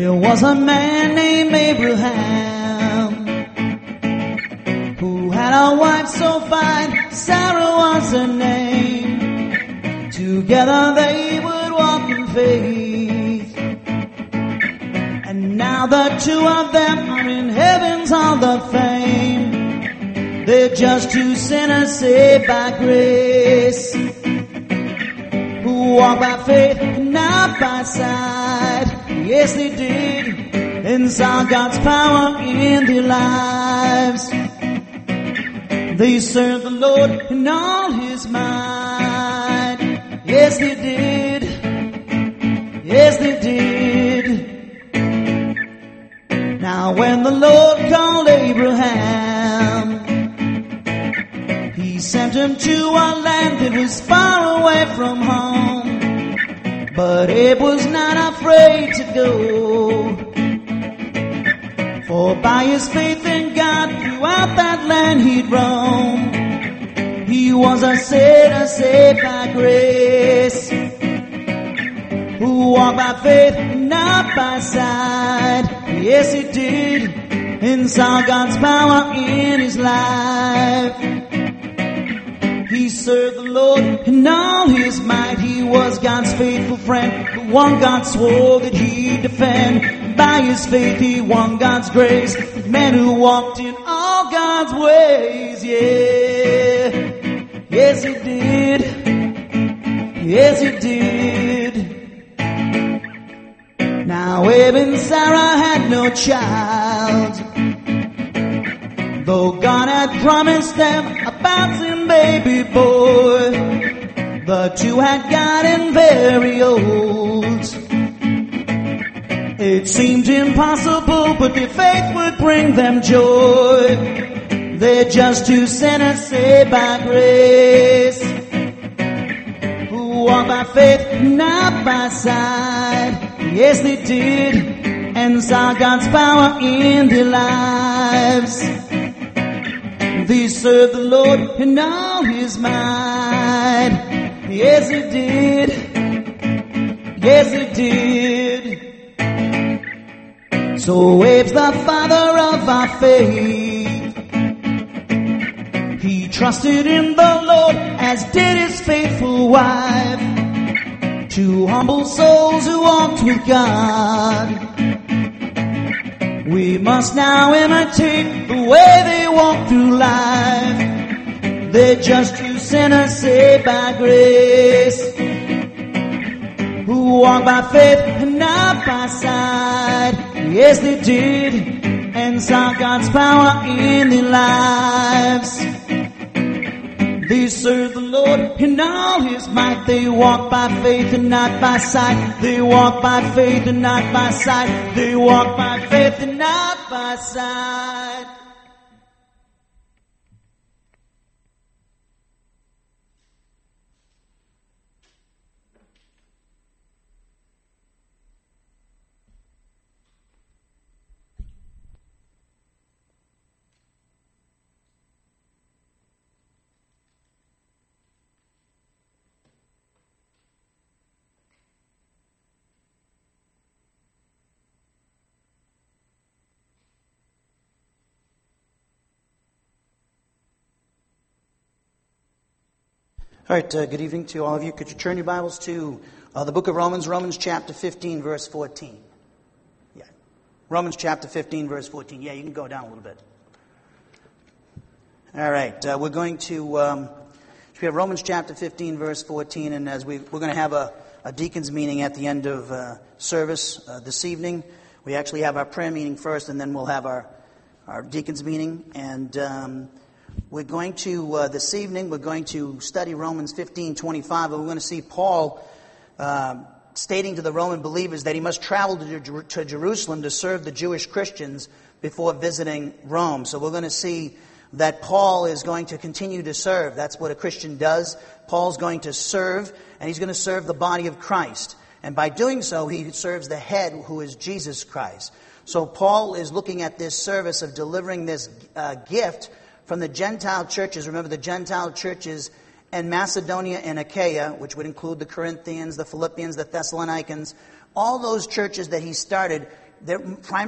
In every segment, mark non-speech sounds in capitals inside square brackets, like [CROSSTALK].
There was a man named Abraham who had a wife so fine, Sarah was her name. Together they would walk in faith. And now the two of them are in heaven's hall of fame. They're just two sinners saved by grace. Who walk by faith and not by sight. Yes, they did. And saw God's power in their lives. They served the Lord in all His might. Yes, they did. Yes, they did. Now when the Lord called Abraham, He sent him to a land that was far away from home. But Abe was not afraid to go. For by his faith in God, throughout that land he'd roam. He was a sinner saved by grace. Who walked by faith, not by sight. Yes, he did. And saw God's power in his life. Served the Lord in all his might. He was God's faithful friend, the one God swore that he'd defend. By his faith he won God's grace. The man who walked in all God's ways, yeah. Yes, he did. Yes, he did. Now Abe and Sarah had no child. Though God had promised them a bouncing baby boy, but you had gotten very old. It seemed impossible, but their faith would bring them joy. They're just two sinners saved by grace, who walk by faith, not by sight. Yes, they did, and saw God's power in their lives. They served the Lord and all His might. Yes, they did. Yes, they did. So Abe's the father of our faith. He trusted in the Lord as did his faithful wife. Two humble souls who walked with God. We must now imitate the way they walk through life. They're just two sinners saved by grace. Who walk by faith and not by sight. Yes, they did. And saw God's power in their lives. They serve the Lord in all His might. They walk by faith and not by sight. They walk by faith and not by sight. They walk by faith and not by sight. All right, uh, good evening to all of you. Could you turn your Bibles to uh, the book of Romans, Romans chapter 15, verse 14? Yeah. Romans chapter 15, verse 14. Yeah, you can go down a little bit. All right, uh, we're going to, um, we have Romans chapter 15, verse 14, and as we, we're going to have a, a deacon's meeting at the end of uh, service uh, this evening. We actually have our prayer meeting first, and then we'll have our, our deacon's meeting. And um, we're going to, uh, this evening, we're going to study Romans 15 25, and we're going to see Paul uh, stating to the Roman believers that he must travel to, to Jerusalem to serve the Jewish Christians before visiting Rome. So we're going to see that Paul is going to continue to serve. That's what a Christian does. Paul's going to serve, and he's going to serve the body of Christ. And by doing so, he serves the head, who is Jesus Christ. So Paul is looking at this service of delivering this uh, gift from the Gentile churches. Remember, the Gentile churches in Macedonia and Achaia, which would include the Corinthians, the Philippians, the Thessalonians, all those churches that he started, they're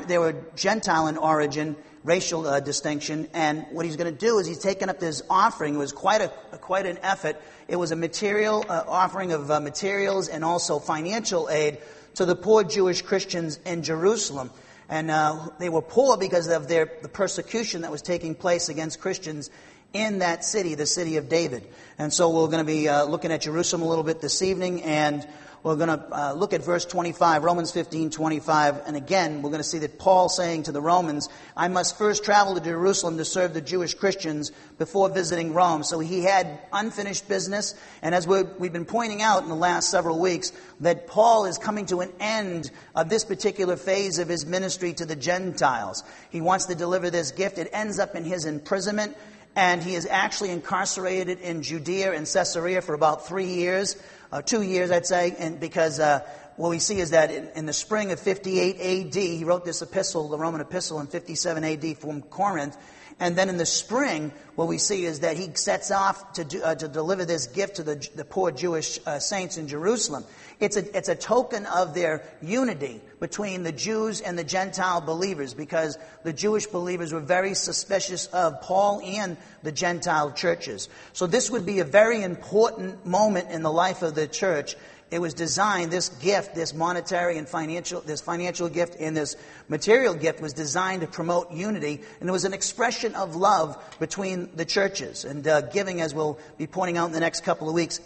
they were Gentile in origin, racial uh, distinction, and what he's going to do is he's taken up this offering. It was quite a, quite an effort. It was a material uh, offering of uh, materials and also financial aid to the poor Jewish Christians in Jerusalem. And uh, they were poor because of their, the persecution that was taking place against Christians in that city, the city of David. And so we're going to be uh, looking at Jerusalem a little bit this evening, and we're going to uh, look at verse 25, Romans 15, 25. And again, we're going to see that Paul saying to the Romans, I must first travel to Jerusalem to serve the Jewish Christians before visiting Rome. So he had unfinished business. And as we have been pointing out in the last several weeks, that Paul is coming to an end of this particular phase of his ministry to the Gentiles. He wants to deliver this gift. It ends up in his imprisonment and he is actually incarcerated in Judea and Caesarea for about three years uh, two years, I'd say, and because uh, what we see is that in, in, the spring of 58 AD, he wrote this epistle, the Roman epistle, in 57 AD from Corinth. And then in the spring, what we see is that he sets off to, do, uh, to deliver this gift to the, the poor Jewish uh, saints in Jerusalem. It's a, it's a token of their unity between the Jews and the Gentile believers because the Jewish believers were very suspicious of Paul and the Gentile churches. So this would be a very important moment in the life of the church it was designed, this gift, this monetary and financial, this financial gift and this material gift was designed to promote unity. And it was an expression of love between the churches. And uh, giving, as we'll be pointing out in the next couple of weeks,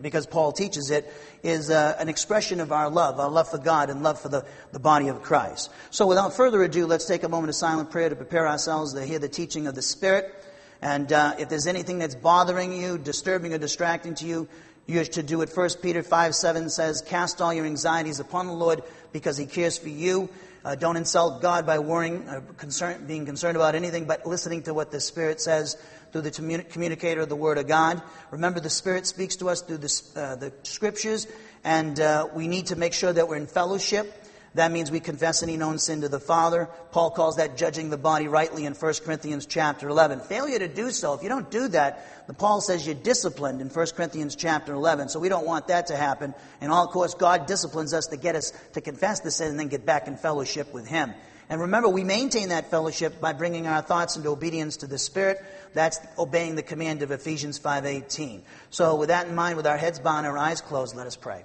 because Paul teaches it, is uh, an expression of our love, our love for God and love for the, the body of Christ. So without further ado, let's take a moment of silent prayer to prepare ourselves to hear the teaching of the Spirit. And uh, if there's anything that's bothering you, disturbing or distracting to you, you should do it. 1 Peter 5 7 says, Cast all your anxieties upon the Lord because he cares for you. Uh, don't insult God by worrying, uh, concern, being concerned about anything, but listening to what the Spirit says through the communi- communicator of the Word of God. Remember, the Spirit speaks to us through the, uh, the Scriptures, and uh, we need to make sure that we're in fellowship. That means we confess any known sin to the Father. Paul calls that judging the body rightly in 1 Corinthians chapter 11. Failure to do so, if you don't do that, the Paul says you're disciplined in 1 Corinthians chapter 11. So we don't want that to happen. And all, of course, God disciplines us to get us to confess the sin and then get back in fellowship with Him. And remember, we maintain that fellowship by bringing our thoughts into obedience to the Spirit. That's obeying the command of Ephesians 5.18. So with that in mind, with our heads bowed and our eyes closed, let us pray.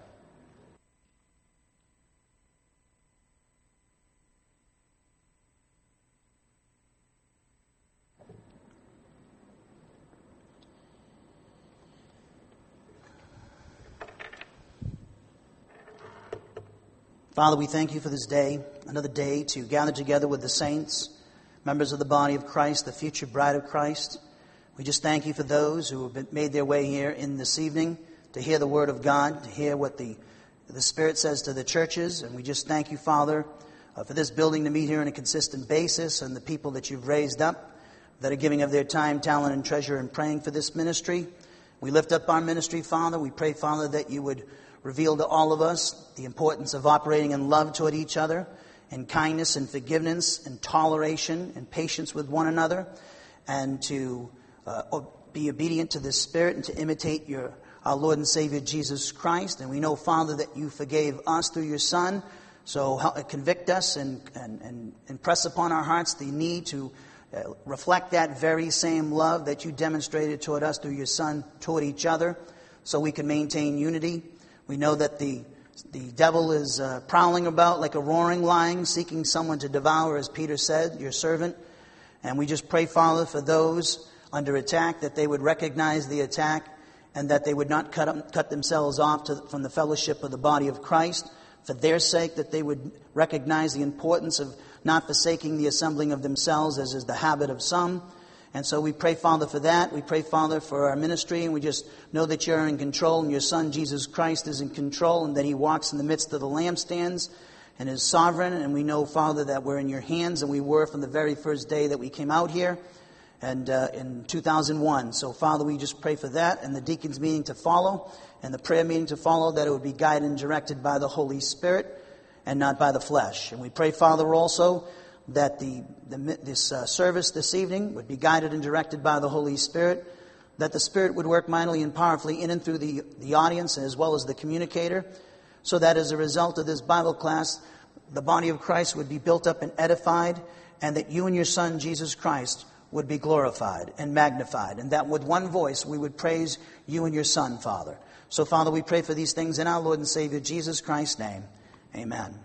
Father, we thank you for this day, another day to gather together with the saints, members of the body of Christ, the future bride of Christ. We just thank you for those who have made their way here in this evening to hear the word of God, to hear what the, the Spirit says to the churches. And we just thank you, Father, uh, for this building to meet here on a consistent basis and the people that you've raised up that are giving of their time, talent, and treasure and praying for this ministry. We lift up our ministry, Father. We pray, Father, that you would revealed to all of us the importance of operating in love toward each other, in kindness and forgiveness, and toleration and patience with one another, and to uh, be obedient to the Spirit and to imitate your our Lord and Savior Jesus Christ. And we know, Father, that you forgave us through your Son. So help, convict us and, and, and impress upon our hearts the need to uh, reflect that very same love that you demonstrated toward us through your Son, toward each other, so we can maintain unity we know that the, the devil is uh, prowling about like a roaring lion, seeking someone to devour, as Peter said, your servant. And we just pray, Father, for those under attack, that they would recognize the attack and that they would not cut, cut themselves off to, from the fellowship of the body of Christ. For their sake, that they would recognize the importance of not forsaking the assembling of themselves, as is the habit of some and so we pray, Father, for that. We pray, Father, for our ministry, and we just know that you're in control, and your Son, Jesus Christ, is in control, and that he walks in the midst of the lampstands and is sovereign. And we know, Father, that we're in your hands, and we were from the very first day that we came out here and uh, in 2001. So, Father, we just pray for that and the deacons' meeting to follow and the prayer meeting to follow, that it would be guided and directed by the Holy Spirit and not by the flesh. And we pray, Father, also that the, the this uh, service this evening would be guided and directed by the Holy Spirit, that the Spirit would work mightily and powerfully in and through the, the audience as well as the communicator, so that as a result of this Bible class, the body of Christ would be built up and edified, and that you and your Son, Jesus Christ, would be glorified and magnified, and that with one voice we would praise you and your Son, Father. So, Father, we pray for these things in our Lord and Savior, Jesus Christ's name. Amen.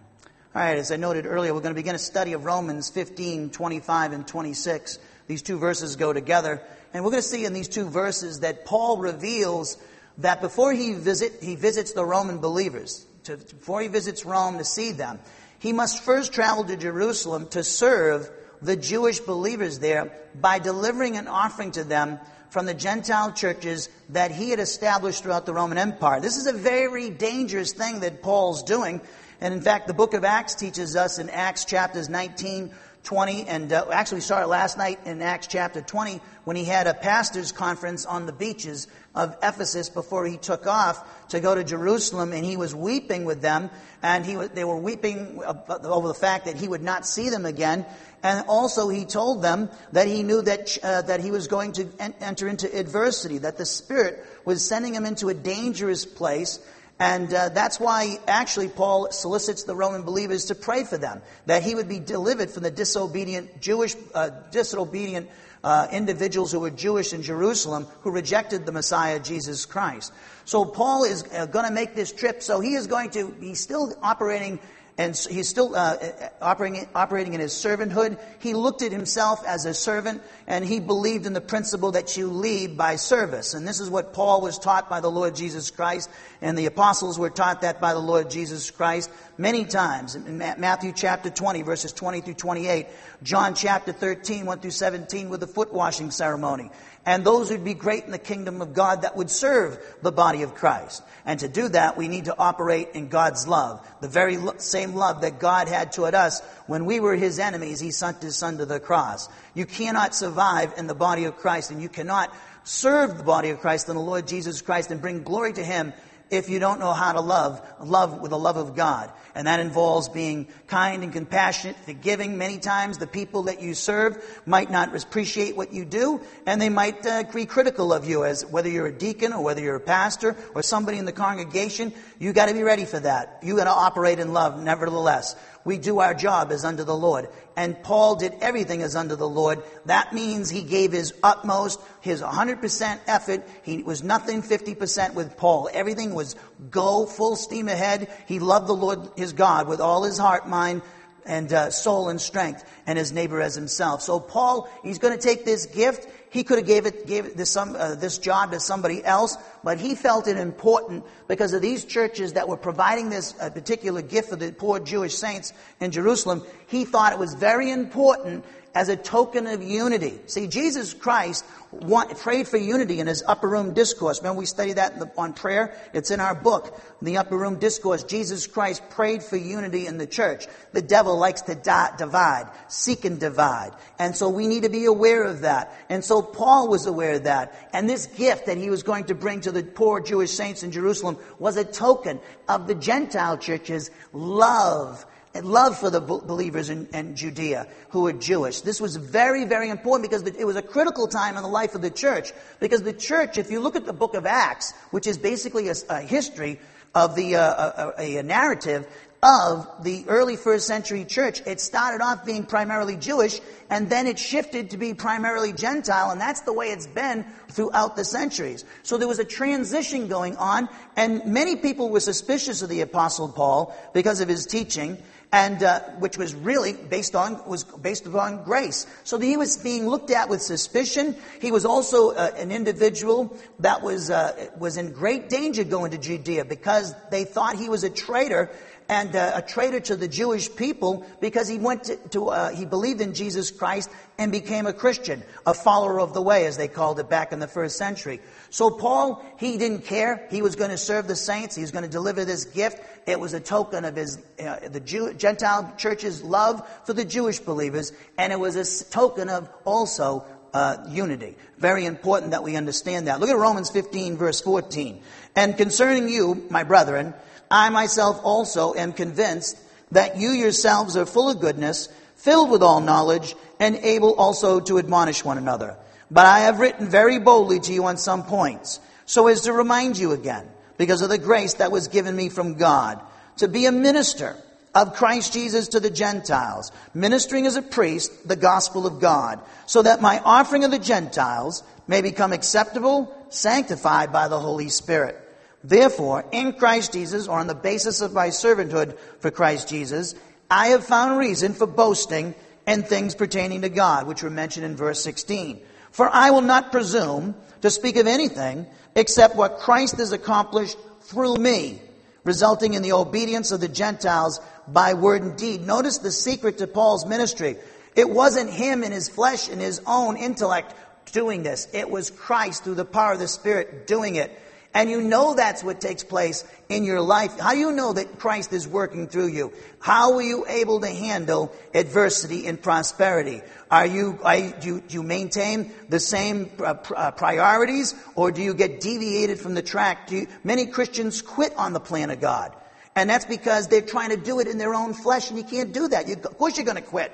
All right, as I noted earlier, we're going to begin a study of Romans 15, 25, and 26. These two verses go together. And we're going to see in these two verses that Paul reveals that before he, visit, he visits the Roman believers, to, before he visits Rome to see them, he must first travel to Jerusalem to serve the Jewish believers there by delivering an offering to them from the Gentile churches that he had established throughout the Roman Empire. This is a very dangerous thing that Paul's doing. And in fact, the book of Acts teaches us in Acts chapters 19, 20, and uh, actually we saw it last night in Acts chapter 20 when he had a pastor's conference on the beaches of Ephesus before he took off to go to Jerusalem, and he was weeping with them, and he, they were weeping over the fact that he would not see them again. And also, he told them that he knew that, uh, that he was going to en- enter into adversity, that the Spirit was sending him into a dangerous place. And uh, that's why, actually, Paul solicits the Roman believers to pray for them, that he would be delivered from the disobedient Jewish, uh, disobedient uh, individuals who were Jewish in Jerusalem who rejected the Messiah, Jesus Christ. So Paul is uh, going to make this trip. So he is going to, he's still operating and he's still uh, operating, operating in his servanthood. He looked at himself as a servant, and he believed in the principle that you lead by service. And this is what Paul was taught by the Lord Jesus Christ, and the apostles were taught that by the Lord Jesus Christ many times. In Matthew chapter 20, verses 20 through 28, John chapter 13, 1 through 17, with the foot washing ceremony and those who'd be great in the kingdom of God that would serve the body of Christ. And to do that, we need to operate in God's love. The very same love that God had toward us when we were his enemies, he sent his son to the cross. You cannot survive in the body of Christ and you cannot serve the body of Christ and the Lord Jesus Christ and bring glory to him if you don't know how to love, love with the love of God. And that involves being kind and compassionate, forgiving. Many times the people that you serve might not appreciate what you do, and they might uh, be critical of you as whether you're a deacon or whether you're a pastor or somebody in the congregation. You got to be ready for that. You got to operate in love, nevertheless. We do our job as under the Lord. And Paul did everything as under the Lord. That means he gave his utmost, his 100% effort. He was nothing 50% with Paul. Everything was go full steam ahead. He loved the Lord, his God, with all his heart, mind, and uh, soul and strength, and his neighbor as himself. So Paul, he's going to take this gift he could have gave it, gave this, some, uh, this job to somebody else, but he felt it important because of these churches that were providing this uh, particular gift for the poor Jewish saints in Jerusalem. He thought it was very important as a token of unity. See, Jesus Christ want, prayed for unity in his upper room discourse. Remember, we studied that the, on prayer? It's in our book, the upper room discourse. Jesus Christ prayed for unity in the church. The devil likes to di- divide, seek and divide. And so we need to be aware of that. And so Paul was aware of that. And this gift that he was going to bring to the poor Jewish saints in Jerusalem was a token of the Gentile church's love love for the believers in, in, Judea who were Jewish. This was very, very important because it was a critical time in the life of the church. Because the church, if you look at the book of Acts, which is basically a, a history of the uh, a, a, narrative of the early first century church, it started off being primarily Jewish, and then it shifted to be primarily Gentile, and that's the way it's been throughout the centuries. So there was a transition going on, and many people were suspicious of the Apostle Paul because of his teaching and uh, which was really based on was based upon grace. So he was being looked at with suspicion. He was also uh, an individual that was uh, was in great danger going to Judea because they thought he was a traitor and uh, a traitor to the Jewish people because he went to, to uh, he believed in Jesus Christ and became a Christian, a follower of the way, as they called it back in the first century. So Paul, he didn't care. He was going to serve the saints. He was going to deliver this gift. It was a token of his uh, the Jew, Gentile church's love for the Jewish believers, and it was a token of also uh, unity. Very important that we understand that. Look at Romans 15, verse 14. And concerning you, my brethren, I myself also am convinced that you yourselves are full of goodness, filled with all knowledge, and able also to admonish one another. But I have written very boldly to you on some points, so as to remind you again, because of the grace that was given me from God, to be a minister of Christ Jesus to the Gentiles, ministering as a priest the gospel of God, so that my offering of the Gentiles may become acceptable, sanctified by the Holy Spirit. Therefore, in Christ Jesus, or on the basis of my servanthood for Christ Jesus, I have found reason for boasting in things pertaining to God, which were mentioned in verse 16. For I will not presume to speak of anything except what Christ has accomplished through me, resulting in the obedience of the Gentiles by word and deed. Notice the secret to Paul's ministry. It wasn't him in his flesh and his own intellect doing this. It was Christ through the power of the Spirit doing it. And you know that's what takes place in your life. How do you know that Christ is working through you? How are you able to handle adversity and prosperity? Are you, are you do, you, maintain the same uh, uh, priorities or do you get deviated from the track? You, many Christians quit on the plan of God. And that's because they're trying to do it in their own flesh and you can't do that. You, of course you're going to quit.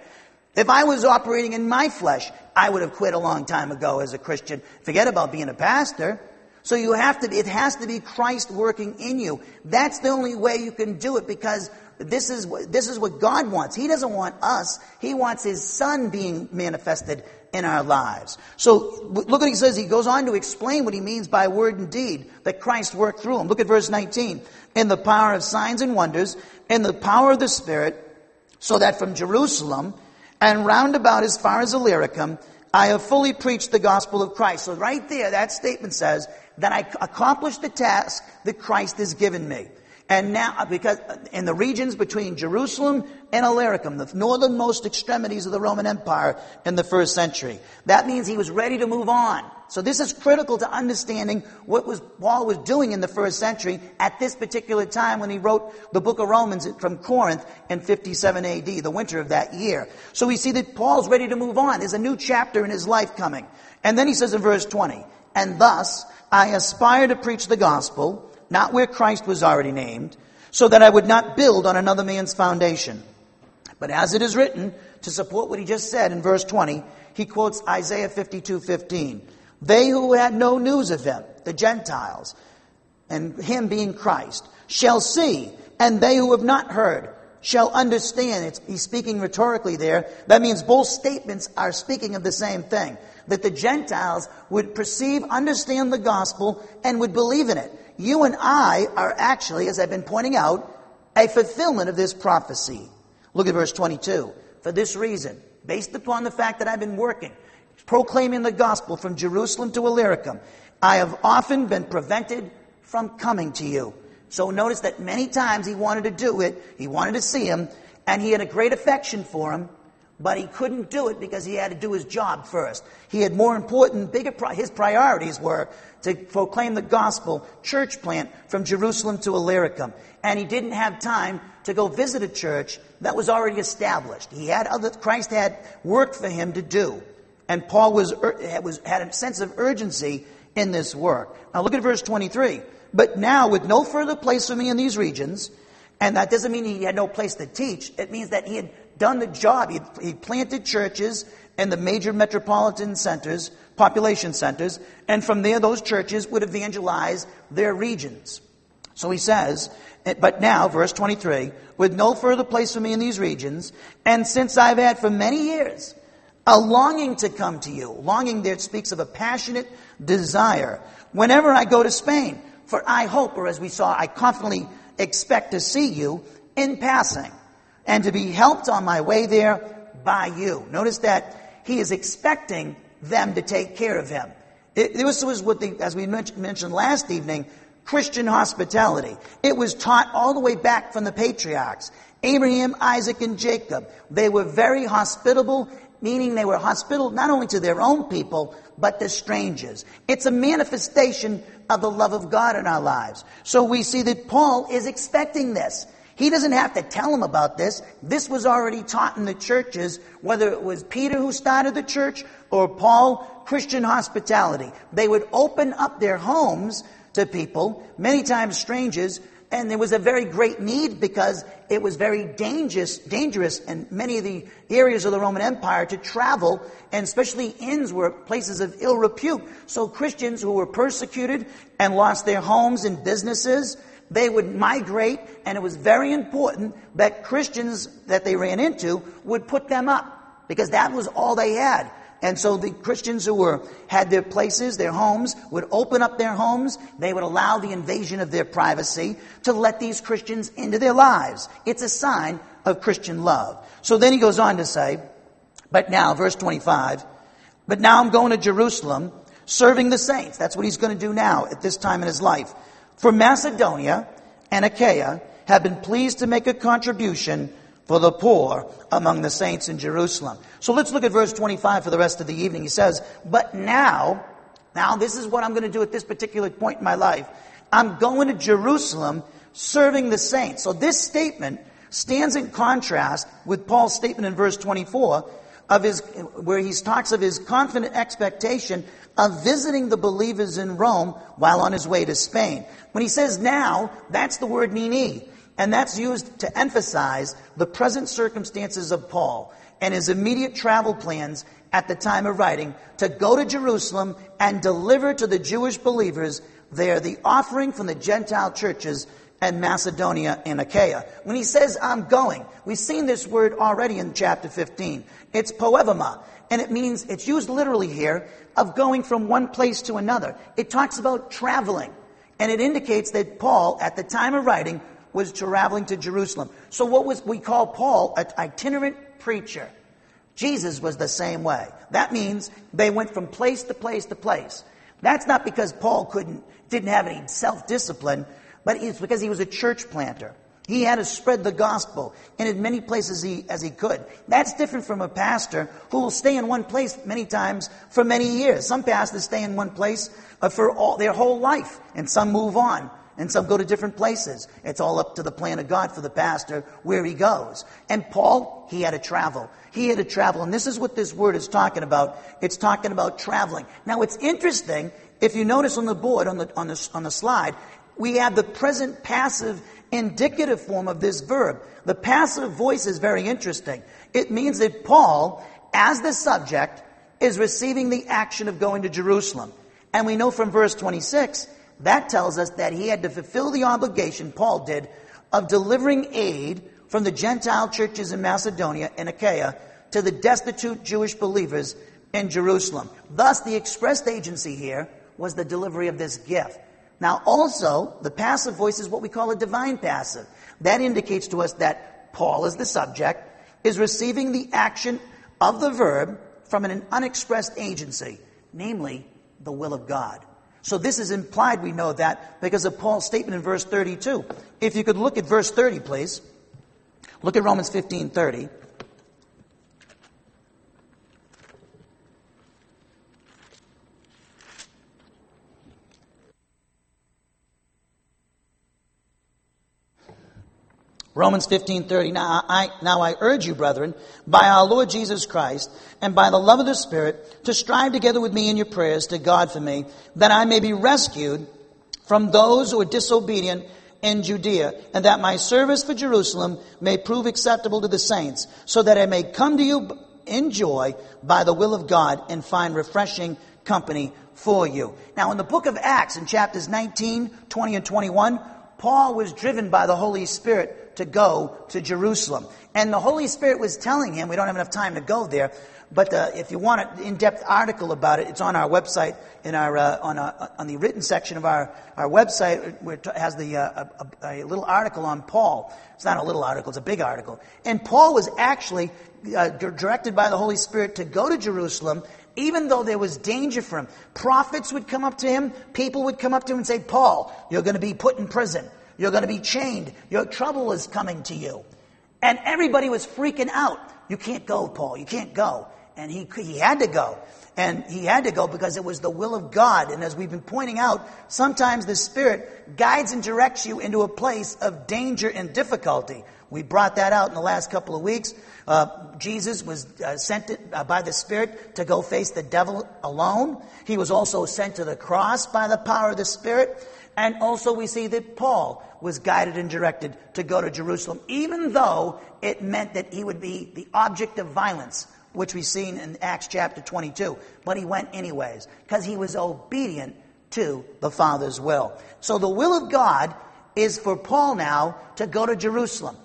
If I was operating in my flesh, I would have quit a long time ago as a Christian. Forget about being a pastor. So you have to, it has to be Christ working in you. That's the only way you can do it because this is, this is what God wants. He doesn't want us. He wants His Son being manifested in our lives. So look what he says. He goes on to explain what he means by word and deed that Christ worked through him. Look at verse 19. In the power of signs and wonders, in the power of the Spirit, so that from Jerusalem and round about as far as Illyricum, I have fully preached the gospel of Christ. So right there, that statement says, that I accomplished the task that Christ has given me. And now, because in the regions between Jerusalem and Illyricum, the northernmost extremities of the Roman Empire in the first century, that means he was ready to move on. So this is critical to understanding what was Paul was doing in the first century at this particular time when he wrote the book of Romans from Corinth in 57 AD, the winter of that year. So we see that Paul's ready to move on. There's a new chapter in his life coming. And then he says in verse 20, and thus I aspire to preach the gospel, not where Christ was already named, so that I would not build on another man's foundation. But as it is written, to support what he just said in verse 20, he quotes Isaiah 52, 15. They who had no news of him, the Gentiles, and him being Christ, shall see, and they who have not heard shall understand. It's, he's speaking rhetorically there. That means both statements are speaking of the same thing that the Gentiles would perceive, understand the gospel, and would believe in it. You and I are actually, as I've been pointing out, a fulfillment of this prophecy. Look at verse 22. For this reason, based upon the fact that I've been working, proclaiming the gospel from Jerusalem to Illyricum, I have often been prevented from coming to you. So notice that many times he wanted to do it, he wanted to see him, and he had a great affection for him, but he couldn't do it because he had to do his job first. He had more important, bigger, his priorities were to proclaim the gospel, church plant from Jerusalem to Illyricum. And he didn't have time to go visit a church that was already established. He had other, Christ had work for him to do. And Paul was, was, had a sense of urgency in this work. Now look at verse 23. But now, with no further place for me in these regions, and that doesn't mean he had no place to teach. It means that he had done the job. He, he planted churches in the major metropolitan centers, population centers, and from there those churches would evangelize their regions. So he says, eh, but now, verse 23, with no further place for me in these regions, and since I've had for many years a longing to come to you, longing there speaks of a passionate desire, whenever I go to Spain, for I hope, or as we saw, I confidently expect to see you in passing and to be helped on my way there by you. Notice that he is expecting them to take care of him. This was what the, as we mentioned last evening, Christian hospitality. It was taught all the way back from the patriarchs. Abraham, Isaac, and Jacob. They were very hospitable, meaning they were hospitable not only to their own people, but to strangers. It's a manifestation of the love of God in our lives. So we see that Paul is expecting this. He doesn't have to tell them about this. This was already taught in the churches, whether it was Peter who started the church or Paul, Christian hospitality. They would open up their homes to people, many times strangers, and there was a very great need because it was very dangerous, dangerous in many of the areas of the Roman Empire to travel, and especially inns were places of ill repute. So Christians who were persecuted and lost their homes and businesses, they would migrate, and it was very important that Christians that they ran into would put them up because that was all they had. And so the Christians who were had their places, their homes, would open up their homes. They would allow the invasion of their privacy to let these Christians into their lives. It's a sign of Christian love. So then he goes on to say, but now, verse 25, but now I'm going to Jerusalem serving the saints. That's what he's going to do now at this time in his life. For Macedonia and Achaia have been pleased to make a contribution for the poor among the saints in Jerusalem. So let's look at verse 25 for the rest of the evening. He says, But now, now this is what I'm going to do at this particular point in my life. I'm going to Jerusalem serving the saints. So this statement stands in contrast with Paul's statement in verse 24 of his, where he talks of his confident expectation of visiting the believers in Rome while on his way to Spain. When he says now, that's the word nini. And that's used to emphasize the present circumstances of Paul and his immediate travel plans at the time of writing to go to Jerusalem and deliver to the Jewish believers there the offering from the Gentile churches and Macedonia and Achaia. When he says, I'm going, we've seen this word already in chapter 15. It's poreuomai, and it means, it's used literally here, of going from one place to another. It talks about traveling, and it indicates that Paul, at the time of writing, was traveling to Jerusalem. So what was we call Paul an itinerant preacher? Jesus was the same way. That means they went from place to place to place. That's not because Paul couldn't, didn't have any self-discipline, but it's because he was a church planter. He had to spread the gospel in as many places he, as he could. That's different from a pastor who will stay in one place many times for many years. Some pastors stay in one place uh, for all, their whole life, and some move on, and some go to different places. It's all up to the plan of God for the pastor where he goes. And Paul, he had to travel. He had to travel, and this is what this word is talking about. It's talking about traveling. Now, it's interesting if you notice on the board on the on the on the slide, we have the present passive indicative form of this verb. The passive voice is very interesting. It means that Paul, as the subject, is receiving the action of going to Jerusalem. And we know from verse 26, that tells us that he had to fulfill the obligation, Paul did, of delivering aid from the Gentile churches in Macedonia and Achaia to the destitute Jewish believers in Jerusalem. Thus, the expressed agency here was the delivery of this gift. Now, also, the passive voice is what we call a divine passive. That indicates to us that Paul, as the subject, is receiving the action of the verb from an unexpressed agency, namely the will of God. So this is implied, we know that, because of Paul's statement in verse 32. If you could look at verse 30, please. Look at Romans 15 30. Romans 15:30 now I now I urge you brethren by our Lord Jesus Christ and by the love of the Spirit to strive together with me in your prayers to God for me that I may be rescued from those who are disobedient in Judea and that my service for Jerusalem may prove acceptable to the saints so that I may come to you in joy by the will of God and find refreshing company for you. Now in the book of Acts in chapters 19, 20 and 21 Paul was driven by the Holy Spirit to go to Jerusalem. And the Holy Spirit was telling him, we don't have enough time to go there, but uh, if you want an in-depth article about it, it's on our website, in our, uh, on, our, on the written section of our, our website, where it has the, uh, a, a, little article on Paul. It's not a little article, it's a big article. And Paul was actually uh, directed by the Holy Spirit to go to Jerusalem even though there was danger for him. Prophets would come up to him, people would come up to him and say, Paul, you're going to be put in prison. You're going to be chained. Your trouble is coming to you. And everybody was freaking out. You can't go, Paul. You can't go. And he, he had to go. And he had to go because it was the will of God. And as we've been pointing out, sometimes the Spirit guides and directs you into a place of danger and difficulty. We brought that out in the last couple of weeks. Uh, Jesus was uh, sent to, uh, by the Spirit to go face the devil alone. He was also sent to the cross by the power of the Spirit. And also we see that Paul was guided and directed to go to Jerusalem, even though it meant that he would be the object of violence, which we've seen in Acts chapter 22. But he went anyways, because he was obedient to the Father's will. So the will of God is for Paul now to go to Jerusalem.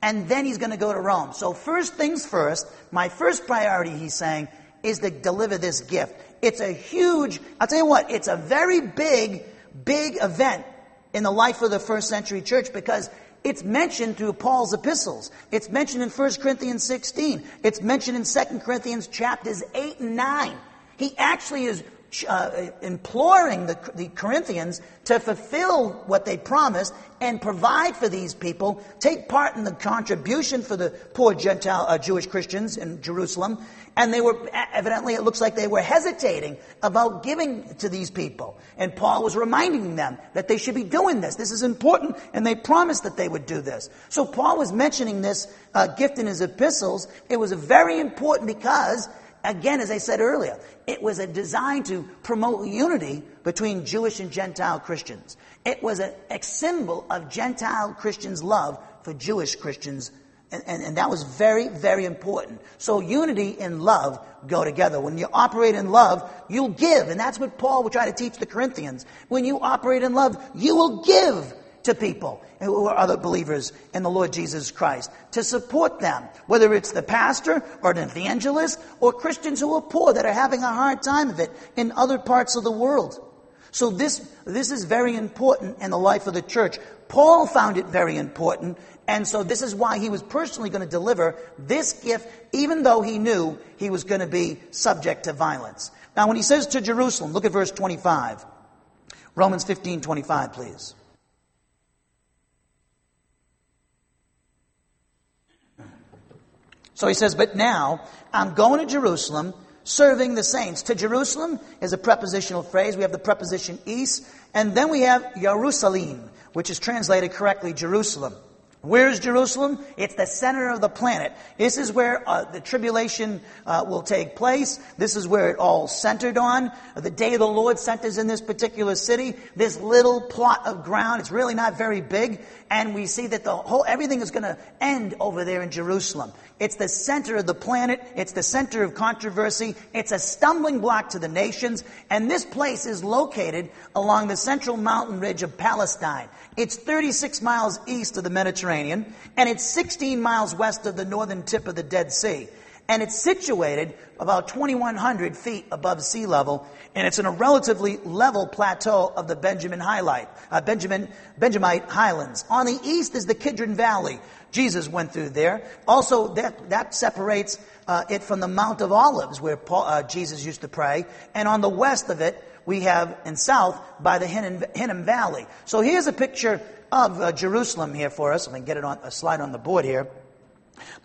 And then he's going to go to Rome. So, first things first, my first priority, he's saying, is to deliver this gift. It's a huge, I'll tell you what, it's a very big, big event in the life of the first century church because it's mentioned through Paul's epistles. It's mentioned in 1 Corinthians 16. It's mentioned in 2 Corinthians chapters 8 and 9. He actually is uh, imploring the, the Corinthians to fulfill what they promised and provide for these people, take part in the contribution for the poor Gentile uh, Jewish Christians in Jerusalem. And they were, evidently, it looks like they were hesitating about giving to these people. And Paul was reminding them that they should be doing this. This is important, and they promised that they would do this. So Paul was mentioning this uh, gift in his epistles. It was very important because Again, as I said earlier, it was a design to promote unity between Jewish and Gentile Christians. It was a, a symbol of Gentile Christians' love for Jewish Christians, and, and, and that was very, very important. So unity and love go together. When you operate in love, you'll give, and that's what Paul would try to teach the Corinthians. When you operate in love, you will give to people who are other believers in the Lord Jesus Christ, to support them, whether it's the pastor or an evangelist or Christians who are poor that are having a hard time of it in other parts of the world. So this, this is very important in the life of the church. Paul found it very important, and so this is why he was personally going to deliver this gift, even though he knew he was going to be subject to violence. Now, when he says to Jerusalem, look at verse 25. Romans 15, 25, please. So he says, But now I'm going to Jerusalem, serving the saints. To Jerusalem is a prepositional phrase. We have the preposition eis, and then we have Jerusalem, which is translated correctly Jerusalem. Where is Jerusalem? It's the center of the planet. This is where uh, the tribulation uh, will take place. This is where it all centered on. The day of the Lord centers in this particular city. This little plot of ground. It's really not very big. And we see that the whole, everything is going to end over there in Jerusalem. It's the center of the planet. It's the center of controversy. It's a stumbling block to the nations. And this place is located along the central mountain ridge of Palestine. It's 36 miles east of the Mediterranean, and it's 16 miles west of the northern tip of the Dead Sea. And it's situated about 2,100 feet above sea level, and it's in a relatively level plateau of the Benjamin Highlight, uh, Benjamin, Benjamite Highlands. On the east is the Kidron Valley. Jesus went through there. Also, that, that separates uh, it from the Mount of Olives, where Paul, uh, Jesus used to pray. And on the west of it, we have in south by the Hinnom, Hinnom Valley. So here's a picture of uh, Jerusalem here for us. Let me get it on a slide on the board here.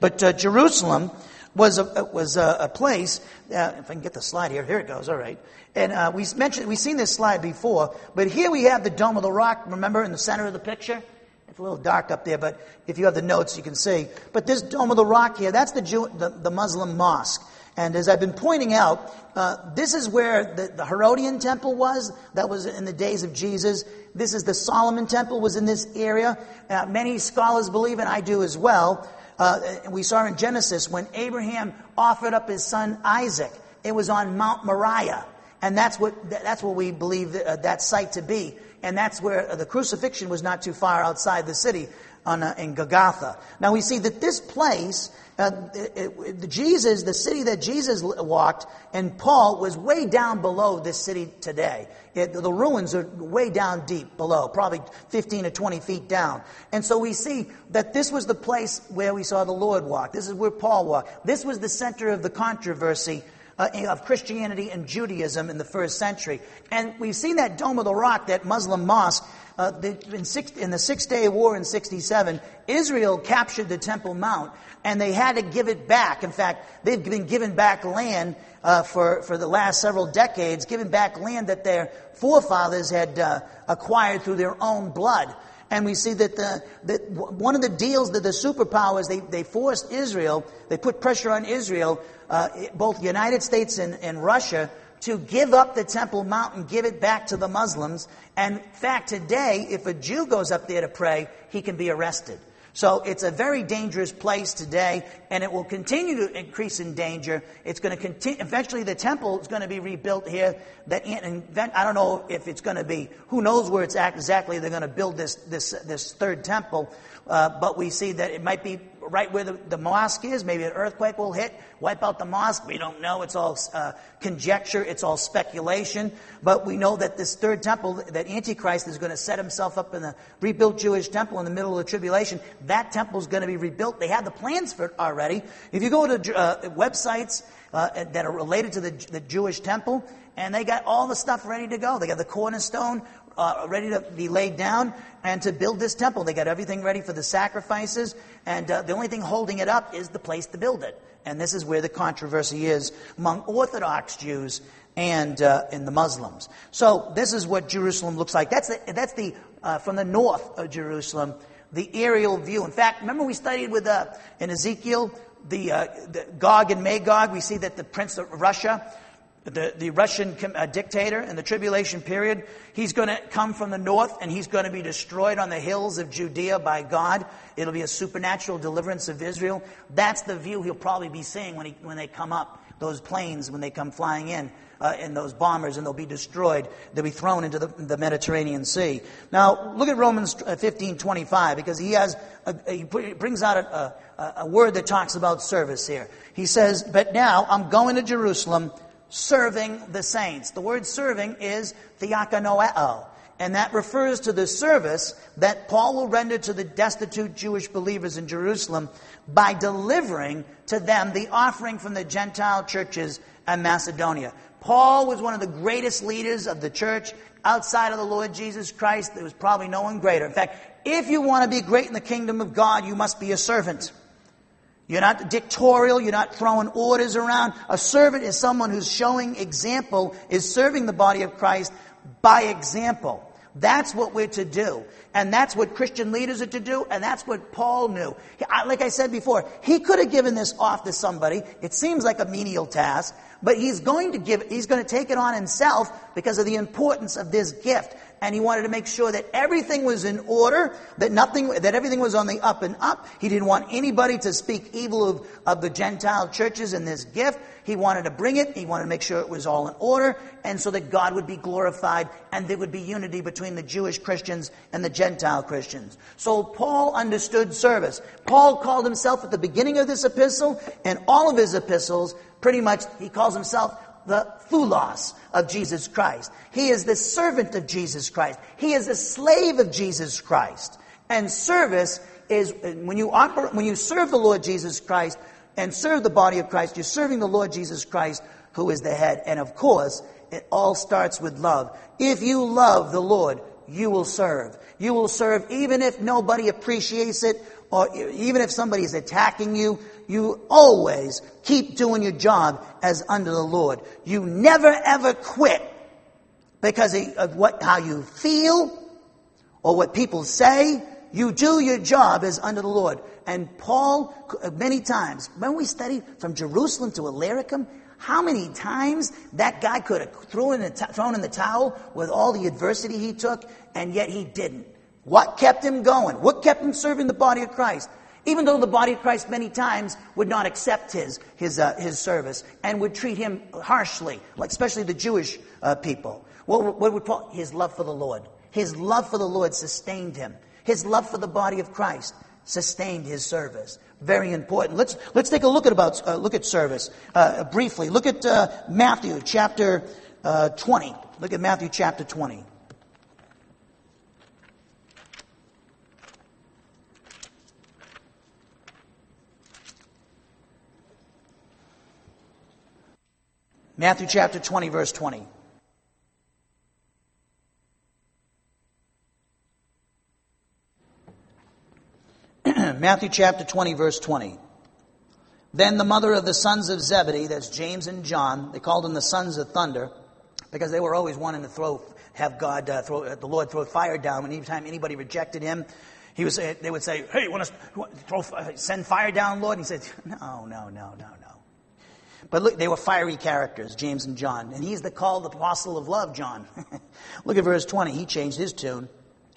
But uh, Jerusalem was a, was a, a place. Uh, if I can get the slide here, here it goes. All right. And uh, we mentioned we've seen this slide before, but here we have the Dome of the Rock. Remember in the center of the picture. It's a little dark up there, but if you have the notes, you can see. But this Dome of the Rock here, that's the, the, the Muslim mosque. And as I've been pointing out, uh, this is where the, the, Herodian temple was. That was in the days of Jesus. This is the Solomon temple was in this area. Uh, many scholars believe, and I do as well. Uh, we saw in Genesis when Abraham offered up his son Isaac. It was on Mount Moriah, and that's what that's what we believe that, uh, that site to be. And that's where the crucifixion was not too far outside the city on, uh, in Golgotha. Now we see that this place uh, it, it, Jesus, the city that Jesus walked, and Paul was way down below this city today. It, the ruins are way down deep below, probably 15 to 20 feet down. And so we see that this was the place where we saw the Lord walk. This is where Paul walked. This was the center of the controversy uh, of Christianity and Judaism in the first century. And we've seen that Dome of the Rock, that Muslim mosque, uh, the, in, six, in, the Six Day War in 67, Israel captured the Temple Mount and they had to give it back. In fact, they've been given back land uh, for, for the last several decades, given back land that their forefathers had uh, acquired through their own blood. And we see that, the, that one of the deals that the superpowers, they, they forced Israel, they put pressure on Israel, uh, both the United States and, and Russia, to give up the Temple Mount and give it back to the Muslims. And in fact, today, if a Jew goes up there to pray, he can be arrested. So it's a very dangerous place today, and it will continue to increase in danger. It's going to continue. Eventually, the temple is going to be rebuilt here. That I don't know if it's going to be. Who knows where it's at exactly? They're going to build this this this third temple, uh, but we see that it might be right where the, the, mosque is. Maybe an earthquake will hit, wipe out the mosque. We don't know. It's all uh, conjecture. It's all speculation. But we know that this third temple, that Antichrist is going to set himself up in the rebuilt Jewish temple in the middle of the tribulation. That temple is going to be rebuilt. They have the plans for it already. If you go to uh, websites uh, that are related to the, the Jewish temple, and they got all the stuff ready to go. They got the cornerstone uh, ready to be laid down and to build this temple. They got everything ready for the sacrifices, and uh, the only thing holding it up is the place to build it. And this is where the controversy is among Orthodox Jews and uh, in the Muslims. So this is what Jerusalem looks like. That's the, that's the uh, from the north of Jerusalem, the aerial view. In fact, remember we studied with uh, in Ezekiel the, uh, the Gog and Magog. We see that the prince of Russia the, the Russian uh, dictator in the tribulation period, he's going to come from the north and he's going to be destroyed on the hills of Judea by God. It'll be a supernatural deliverance of Israel. That's the view he'll probably be seeing when, he, when they come up, those planes, when they come flying in. Uh, in those bombers, and they'll be destroyed. They'll be thrown into the, the Mediterranean Sea. Now, look at Romans uh, 15 25, because he has a, he brings out a, a, a word that talks about service here. He says, But now I'm going to Jerusalem serving the saints. The word serving is diakoneo, and that refers to the service that Paul will render to the destitute Jewish believers in Jerusalem by delivering to them the offering from the Gentile churches in Macedonia. Paul was one of the greatest leaders of the church outside of the Lord Jesus Christ. There was probably no one greater. In fact, if you want to be great in the kingdom of God, you must be a servant. You're not dictatorial. You're not throwing orders around. A servant is someone who's showing example, is serving the body of Christ by example. That's what we're to do. And that's what Christian leaders are to do. And that's what Paul knew. Like I said before, he could have given this off to somebody. It seems like a menial task, but he's going to give, he's going to take it on himself because of the importance of this gift and he wanted to make sure that everything was in order, that nothing, that everything was on the up and up. He didn't want anybody to speak evil of, of the Gentile churches in this gift. He wanted to bring it. He wanted to make sure it was all in order, and so that God would be glorified, and there would be unity between the Jewish Christians and the Gentile Christians. So Paul understood service. Paul called himself at the beginning of this epistle, and all of his epistles, pretty much, he calls himself the doulos of Jesus Christ. He is the servant of Jesus Christ. He is a slave of Jesus Christ. And service is when you when you serve the Lord Jesus Christ and serve the body of Christ, you're serving the Lord Jesus Christ, who is the head. And of course, it all starts with love. If you love the Lord, you will serve. You will serve even if nobody appreciates it or even if somebody is attacking you, you always keep doing your job as under the Lord. You never ever quit because of what, how you feel or what people say. You do your job as under the Lord. And Paul, many times, when we studied from Jerusalem to Illyricum, how many times that guy could have thrown in, the, thrown in the towel with all the adversity he took, and yet he didn't. What kept him going? What kept him serving the body of Christ? Even though the body of Christ many times would not accept his, his, uh, his service and would treat him harshly, like especially the Jewish uh, people. What, what would Paul? His love for the Lord. His love for the Lord sustained him. His love for the body of Christ sustained his service. Very important. Let's let's take a look at about uh, look at service uh, briefly. Look at uh, Matthew chapter uh, twenty. Look at Matthew chapter twenty. Matthew chapter 20, verse 20. [CLEARS THROAT] Matthew chapter 20, verse 20. Then the mother of the sons of Zebedee, that's James and John, they called them the sons of thunder because they were always wanting to throw, have God uh, throw, uh, the Lord throw fire down. And anytime anybody rejected him, he was, they would say, "Hey, you want to throw, send fire down, Lord?" And he said, "No, no, no, no, no." But look, they were fiery characters, James and John. And he's the called apostle of love, John. [LAUGHS] look at verse 20. He changed his tune.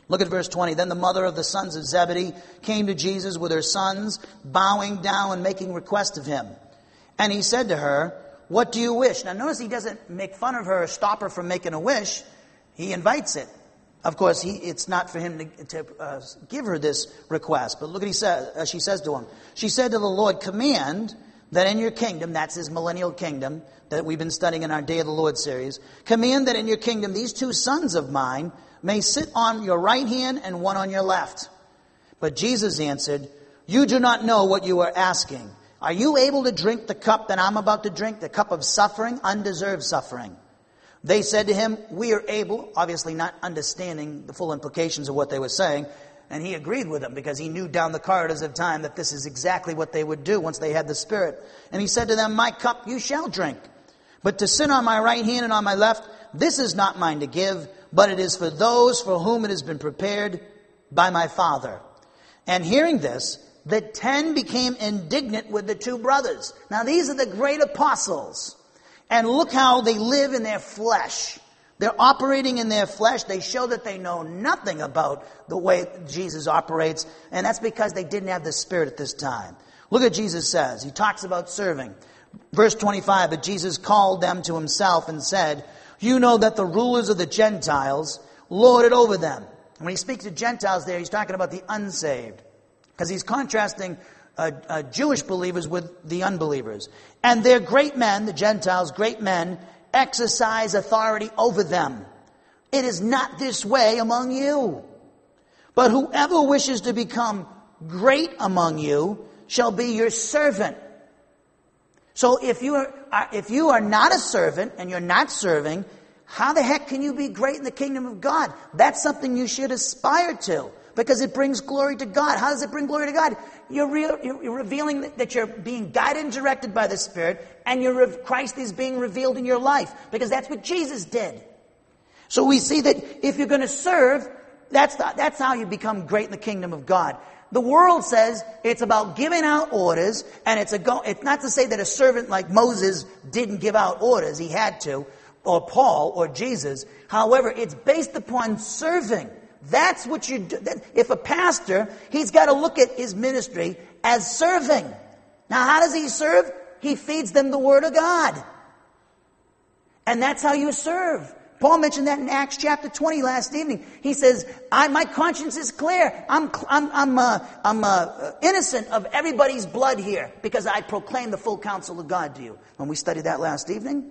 Look at verse 20. Then the mother of the sons of Zebedee came to Jesus with her sons, bowing down and making request of him. And he said to her, What do you wish? Now notice he doesn't make fun of her or stop her from making a wish. He invites it. Of course, he, it's not for him to, to uh, give her this request. But look at he says, uh, she says to him. She said to the Lord, Command that in your kingdom, that's his millennial kingdom that we've been studying in our Day of the Lord series, command that in your kingdom these two sons of mine may sit on your right hand and one on your left. But Jesus answered, You do not know what you are asking. Are you able to drink the cup that I'm about to drink, the cup of suffering, undeserved suffering? They said to him, We are able, obviously not understanding the full implications of what they were saying, and he agreed with them because he knew down the corridors of time that this is exactly what they would do once they had the Spirit. And he said to them, My cup you shall drink. But to sit on my right hand and on my left, this is not mine to give, but it is for those for whom it has been prepared by my Father. And hearing this, the ten became indignant with the two brothers. Now these are the great apostles. And look how they live in their flesh. They're operating in their flesh. They show that they know nothing about the way Jesus operates. And that's because they didn't have the Spirit at this time. Look at Jesus says. He talks about serving. Verse 25, but Jesus called them to himself and said, you know that the rulers of the Gentiles lord it over them. When he speaks to Gentiles there, he's talking about the unsaved. Because he's contrasting uh, uh, Jewish believers with the unbelievers. And their great men, the Gentiles, great men, exercise authority over them. It is not this way among you. But whoever wishes to become great among you shall be your servant. So if you are, if you are not a servant and you're not serving, how the heck can you be great in the kingdom of God? That's something you should aspire to because it brings glory to God. How does it bring glory to God? You're, real, you're revealing that you're being guided and directed by the Spirit and your Christ is being revealed in your life because that's what Jesus did. So we see that if you're going to serve, that's, the, that's how you become great in the kingdom of God. The world says it's about giving out orders, and it's a go, it's not to say that a servant like Moses didn't give out orders, he had to, or Paul, or Jesus. However, it's based upon serving. That's what you do. If a pastor, he's got to look at his ministry as serving. Now, how does he serve? He feeds them the Word of God. And that's how you serve. Paul mentioned that in Acts chapter 20 last evening. He says, I, my conscience is clear. I'm, I'm, I'm, uh, I'm uh, innocent of everybody's blood here because I proclaim the full counsel of God to you. When we studied that last evening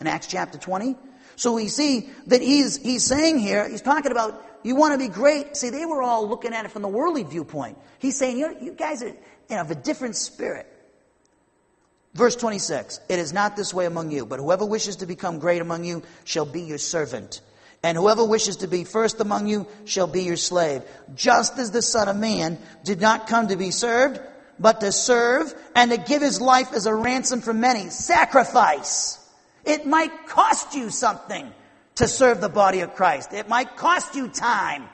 in Acts chapter 20. So we see that he's, he's saying here, he's talking about you want to be great. See, they were all looking at it from the worldly viewpoint. He's saying, you, guys are you know, of a different spirit. Verse 26, it is not this way among you, but whoever wishes to become great among you shall be your servant. And whoever wishes to be first among you shall be your slave. Just as the Son of Man did not come to be served, but to serve and to give his life as a ransom for many. Sacrifice. It might cost you something to serve the body of Christ. It might cost you time.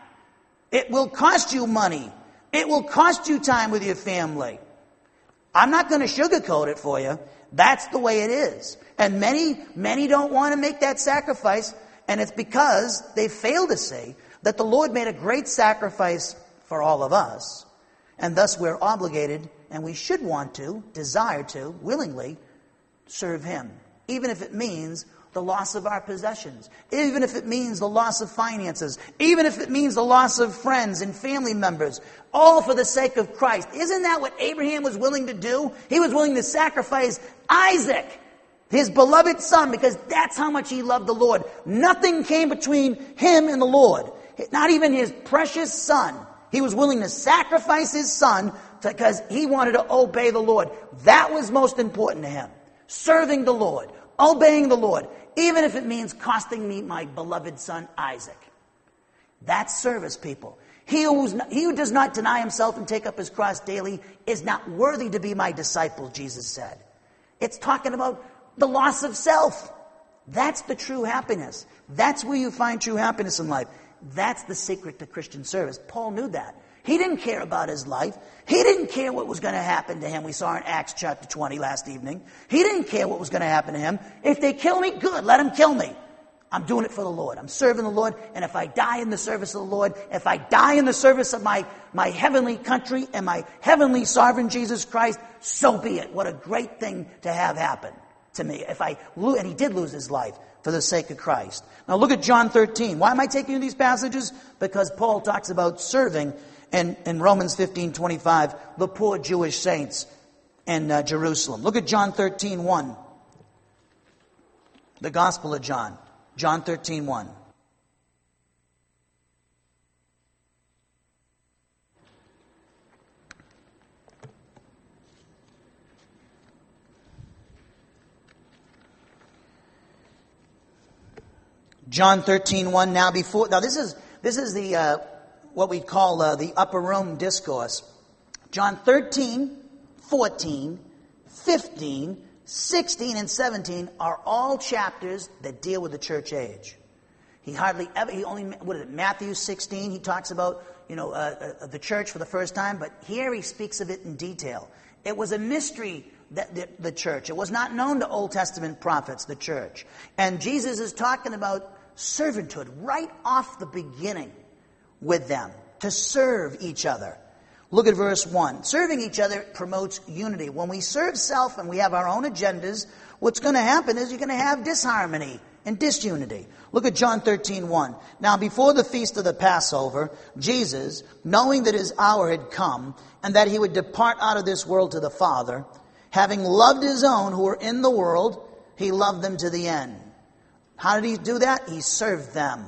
It will cost you money. It will cost you time with your family. I'm not going to sugarcoat it for you. That's the way it is. And many, many don't want to make that sacrifice, and it's because they fail to see that the Lord made a great sacrifice for all of us, and thus we're obligated, and we should want to, desire to, willingly serve Him, even if it means the loss of our possessions, even if it means the loss of finances, even if it means the loss of friends and family members, all for the sake of Christ. Isn't that what Abraham was willing to do? He was willing to sacrifice Isaac, his beloved son, because that's how much he loved the Lord. Nothing came between him and the Lord. Not even his precious son. He was willing to sacrifice his son because he wanted to obey the Lord. That was most important to him. Serving the Lord, obeying the Lord even if it means costing me my beloved son Isaac. That's service, people. He, not, he who does not deny himself and take up his cross daily is not worthy to be my disciple, Jesus said. It's talking about the loss of self. That's the true happiness. That's where you find true happiness in life. That's the secret to Christian service. Paul knew that. He didn't care about his life. He didn't care what was going to happen to him. We saw in Acts chapter 20 last evening. He didn't care what was going to happen to him. If they kill me, good, let them kill me. I'm doing it for the Lord. I'm serving the Lord. And if I die in the service of the Lord, if I die in the service of my, my heavenly country and my heavenly sovereign Jesus Christ, so be it. What a great thing to have happen to me. If I lose, and he did lose his life for the sake of Christ. Now look at John 13. Why am I taking these passages? Because Paul talks about serving in, in Romans 15, 25, the poor Jewish saints in uh, Jerusalem. Look at John 13, 1. The Gospel of John. John 13, 1. John 13, 1. Now before, now this is, this is the, uh, what we call uh, the upper room discourse. John 13, 14, 15, 16 and 17 are all chapters that deal with the church age. He hardly ever, he only, what is it, Matthew 16, he talks about, you know, uh, uh, the church for the first time, but here he speaks of it in detail. It was a mystery that the, the church. It was not known to Old Testament prophets, the church. And Jesus is talking about servanthood right off the beginning with them to serve each other. Look at verse 1. Serving each other promotes unity. When we serve self and we have our own agendas, what's going to happen is you're going to have disharmony and disunity. Look at John 13, 1. Now, before the feast of the Passover, Jesus, knowing that his hour had come and that he would depart out of this world to the Father, having loved his own who were in the world, he loved them to the end. How did he do that? He served them.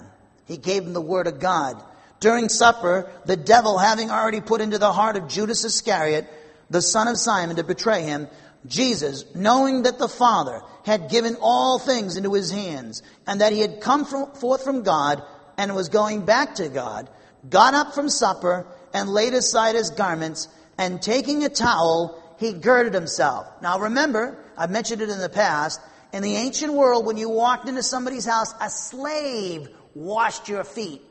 He gave them the word of God. During supper, the devil having already put into the heart of Judas Iscariot, the son of Simon, to betray him, Jesus, knowing that the Father had given all things into his hands, and that he had come from, forth from God and was going back to God, got up from supper and laid aside his garments, and taking a towel, he girded himself. Now remember, I've mentioned it in the past, in the ancient world, when you walked into somebody's house, a slave washed your feet.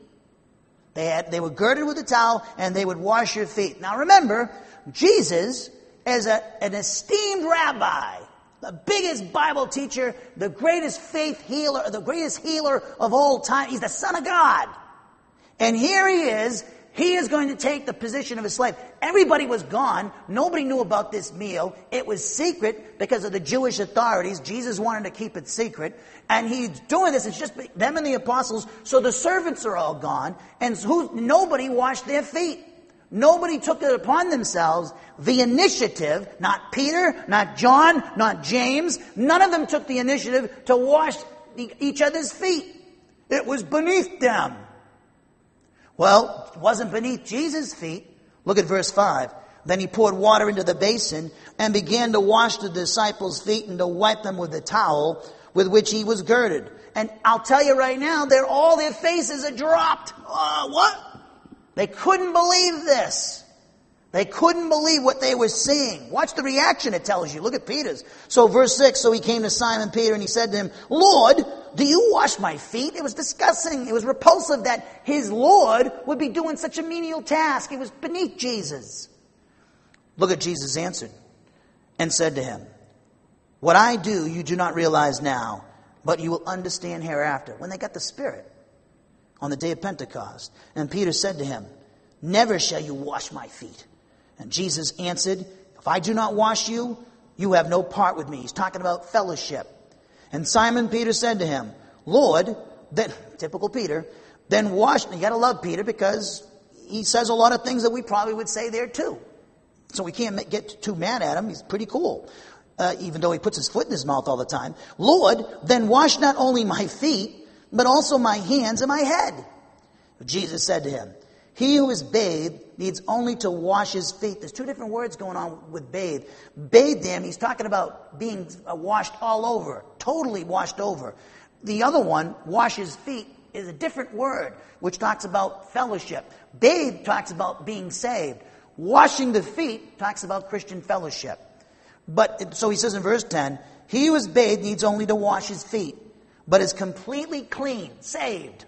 They, had, they were girded with a towel and they would wash your feet. Now remember, Jesus is a, an esteemed rabbi, the biggest Bible teacher, the greatest faith healer, the greatest healer of all time. He's the Son of God. And here he is he is going to take the position of a slave. Everybody was gone. Nobody knew about this meal. It was secret because of the Jewish authorities. Jesus wanted to keep it secret. And he's doing this. It's just them and the apostles. So the servants are all gone. And who, nobody washed their feet. Nobody took it upon themselves the initiative, not Peter, not John, not James. None of them took the initiative to wash each other's feet. It was beneath them. Well, it wasn't beneath Jesus' feet. Look at verse 5. Then he poured water into the basin and began to wash the disciples' feet and to wipe them with the towel with which he was girded. And I'll tell you right now, they're all their faces are dropped. Uh, what? They couldn't believe this. They couldn't believe what they were seeing. Watch the reaction it tells you. Look at Peter's. So verse 6, so he came to Simon Peter and he said to him, Lord, do you wash my feet? It was disgusting. It was repulsive that his Lord would be doing such a menial task. It was beneath Jesus. Look at Jesus answered and said to him, What I do you do not realize now, but you will understand hereafter. When they got the Spirit on the day of Pentecost. And Peter said to him, Never shall you wash my feet. And Jesus answered, If I do not wash you, you have no part with me. He's talking about fellowship. And Simon Peter said to him, Lord, then, [LAUGHS] typical Peter, then wash, you gotta love Peter because he says a lot of things that we probably would say there too. So we can't get too mad at him. He's pretty cool. Uh, even though he puts his foot in his mouth all the time. Lord, then wash not only my feet, but also my hands and my head. Jesus said to him, he who is bathed needs only to wash his feet. There's two different words going on with bathe. Bathe them, he's talking about being uh, washed all over, totally washed over. The other one, wash his feet, is a different word, which talks about fellowship. Bathe talks about being saved. Washing the feet talks about Christian fellowship. But, so he says in verse 10, he who is bathed needs only to wash his feet, but is completely clean, saved.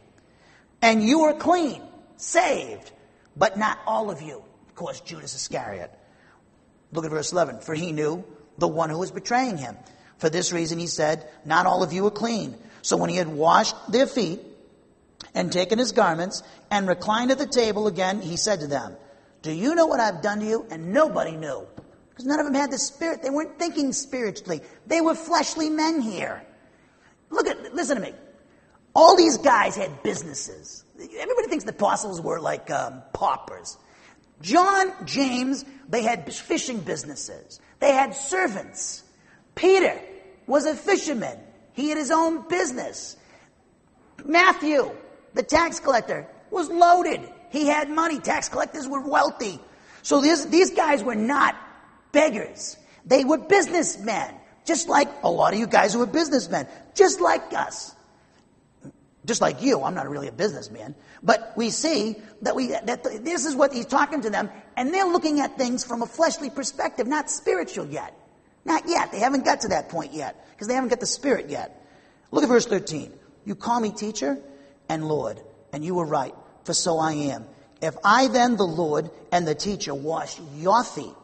And you are clean saved, but not all of you. Of course, Judas Iscariot. Look at verse 11. For he knew the one who was betraying him. For this reason he said, Not all of you are clean. So when he had washed their feet and taken his garments and reclined at the table again, he said to them, Do you know what I've done to you? And nobody knew. Because none of them had the Spirit. They weren't thinking spiritually. They were fleshly men here. Look at, listen to me. All these guys had businesses. Everybody thinks the apostles were like um, paupers. John, James, they had fishing businesses. They had servants. Peter was a fisherman. He had his own business. Matthew, the tax collector, was loaded. He had money. Tax collectors were wealthy. So this, these guys were not beggars. They were businessmen. Just like a lot of you guys who are businessmen. Just like us. Just like you. I'm not really a businessman. But we see that we, that this is what he's talking to them, and they're looking at things from a fleshly perspective, not spiritual yet. Not yet. They haven't got to that point yet, because they haven't got the spirit yet. Look at verse 13. You call me teacher and Lord, and you were right, for so I am. If I then, the Lord and the teacher, wash your feet,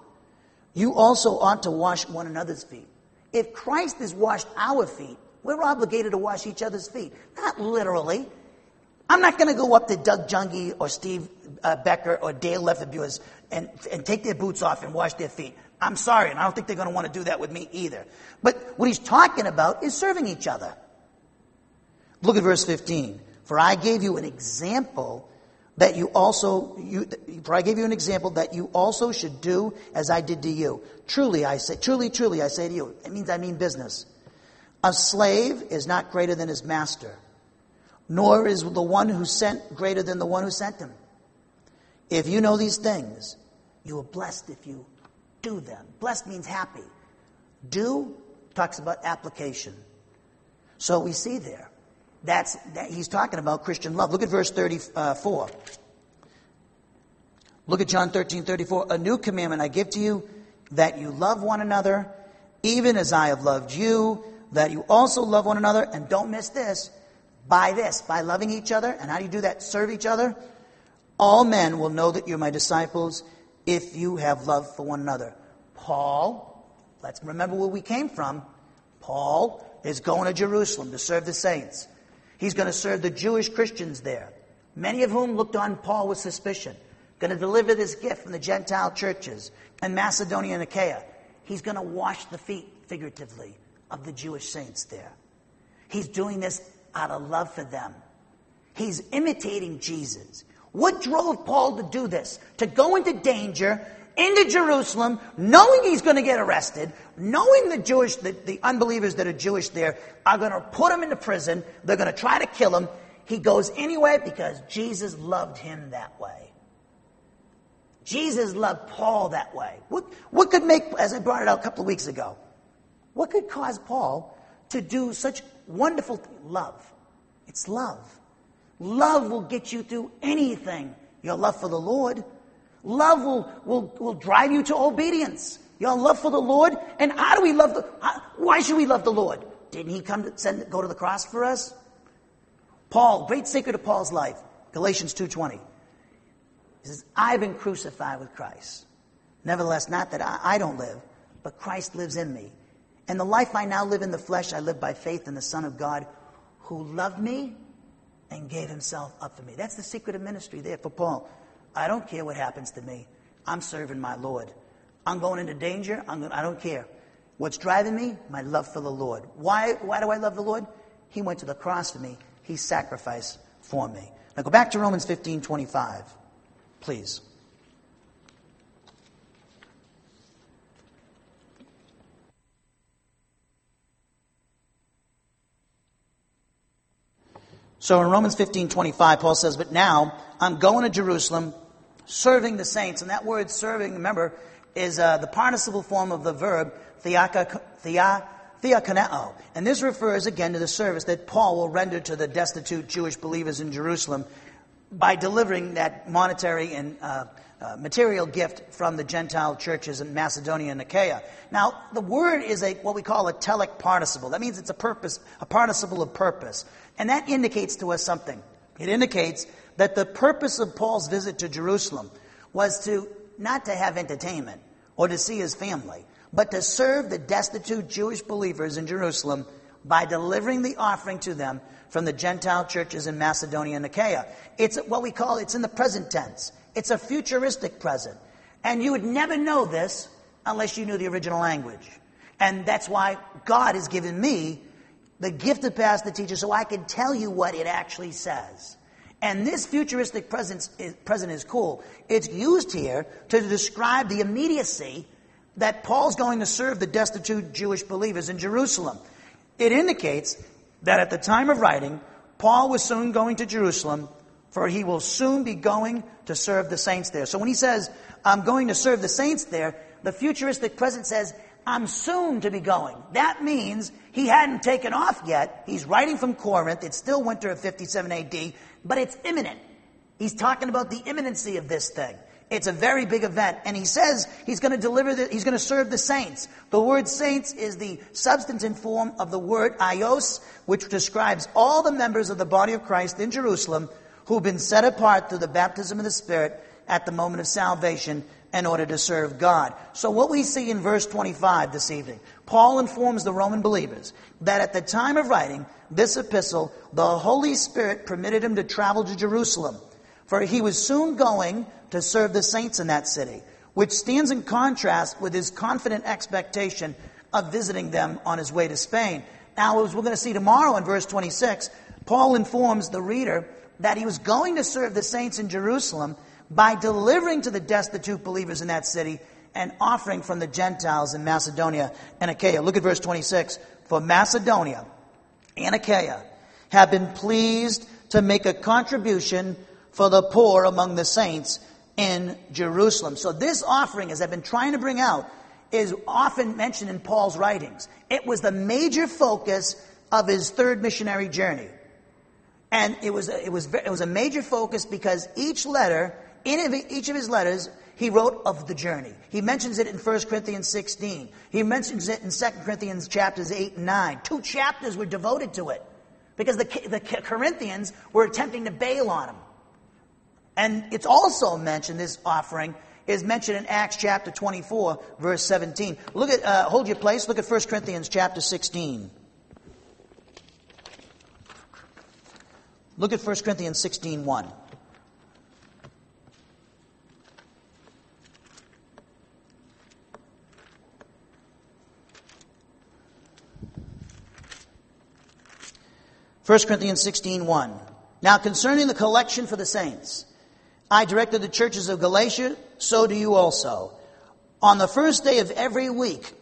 you also ought to wash one another's feet. If Christ has washed our feet, we're obligated to wash each other's feet. Not literally. I'm not going to go up to Doug Jungie or Steve uh, Becker or Dale Lefebvre's and, and take their boots off and wash their feet. I'm sorry, and I don't think they're going to want to do that with me either. But what he's talking about is serving each other. Look at verse 15. For I gave you an example that you also, you, for I gave you an example that you also should do as I did to you. Truly, I say, truly, truly, I say to you. It means I mean business. A slave is not greater than his master, nor is the one who sent greater than the one who sent him. If you know these things, you are blessed if you do them. Blessed means happy. Do talks about application. So we see there. That's that he's talking about Christian love. Look at verse 34. Look at John 13, 34. A new commandment I give to you that you love one another, even as I have loved you, that you also love one another. And don't miss this by this, by loving each other. And how do you do that? Serve each other. All men will know that you're my disciples if you have love for one another. Paul, let's remember where we came from. Paul is going to Jerusalem to serve the saints. He's going to serve the Jewish Christians there, many of whom looked on Paul with suspicion. Going to deliver this gift from the Gentile churches in Macedonia and Achaia. He's going to wash the feet, figuratively, of the Jewish saints there. He's doing this out of love for them. He's imitating Jesus. What drove Paul to do this? To go into danger into Jerusalem, knowing he's going to get arrested, knowing the Jewish, the, the unbelievers that are Jewish there are going to put him into prison. They're going to try to kill him. He goes anyway because Jesus loved him that way. Jesus loved Paul that way. What, what could make, as I brought it out a couple of weeks ago, what could cause Paul to do such wonderful love? It's love. Love will get you through anything. Your love for the Lord. Love will, will, will drive you to obedience. Your love for the Lord. And how do we love the, why should we love the Lord? Didn't he come to send, go to the cross for us? Paul, great secret of Paul's life, Galatians 2.20. He says, I've been crucified with Christ. Nevertheless, not that I, I don't live, but Christ lives in me. And the life I now live in the flesh, I live by faith in the Son of God who loved me and gave himself up for me. That's the secret of ministry there for Paul. I don't care what happens to me. I'm serving my Lord. I'm going into danger. I'm going, I don't care. What's driving me? My love for the Lord. Why, why do I love the Lord? He went to the cross for me. He sacrificed for me. Now go back to Romans 15 25, please. So in Romans 15 25, Paul says, But now I'm going to Jerusalem, serving the saints. And that word serving, remember, is uh, the participle form of the verb thea. And this refers again to the service that Paul will render to the destitute Jewish believers in Jerusalem by delivering that monetary and uh, uh, material gift from the Gentile churches in Macedonia and Achaia. Now, the word is a what we call a telic participle. That means it's a purpose, a participle of purpose. And that indicates to us something. It indicates that the purpose of Paul's visit to Jerusalem was to not to have entertainment or to see his family, but to serve the destitute Jewish believers in Jerusalem by delivering the offering to them from the Gentile churches in Macedonia and Achaia. It's what we call, it's in the present tense. It's a futuristic present. And you would never know this unless you knew the original language. And that's why God has given me the gift of pastor teacher so I can tell you what it actually says. And this futuristic present is, present is cool. It's used here to describe the immediacy that Paul's going to serve the destitute Jewish believers in Jerusalem. It indicates that at the time of writing, Paul was soon going to Jerusalem, for he will soon be going to serve the saints there. So when he says, I'm going to serve the saints there, the futuristic present says, I'm soon to be going. That means he hadn't taken off yet. He's writing from Corinth. It's still winter of 57 AD, but it's imminent. He's talking about the imminency of this thing. It's a very big event. And he says he's going to deliver the, he's going to serve the saints. The word saints is the substantive form of the word hagios, which describes all the members of the body of Christ in Jerusalem who've been set apart through the baptism of the Spirit at the moment of salvation in order to serve God. So what we see in verse 25 this evening, Paul informs the Roman believers that at the time of writing this epistle, the Holy Spirit permitted him to travel to Jerusalem, for he was soon going to serve the saints in that city, which stands in contrast with his confident expectation of visiting them on his way to Spain. Now, as we're going to see tomorrow in verse 26, Paul informs the reader that he was going to serve the saints in Jerusalem by delivering to the destitute believers in that city an offering from the Gentiles in Macedonia and Achaia. Look at verse 26. For Macedonia and Achaia have been pleased to make a contribution for the poor among the saints in Jerusalem. So this offering, as I've been trying to bring out, is often mentioned in Paul's writings. It was the major focus of his third missionary journey. And it was, it was, it was a major focus because each letter in each of his letters, he wrote of the journey. He mentions it in 1 Corinthians 16. He mentions it in 2 Corinthians chapters 8 and 9. Two chapters were devoted to it because the, the Corinthians were attempting to bail on him. And it's also mentioned, this offering is mentioned in Acts chapter 24, verse 17. Look at, uh, hold your place, look at 1 Corinthians chapter 16. Look at 1 Corinthians 16, 1. 1 Corinthians 16 1. Now concerning the collection for the saints, I directed the churches of Galatia, so do you also. On the first day of every week,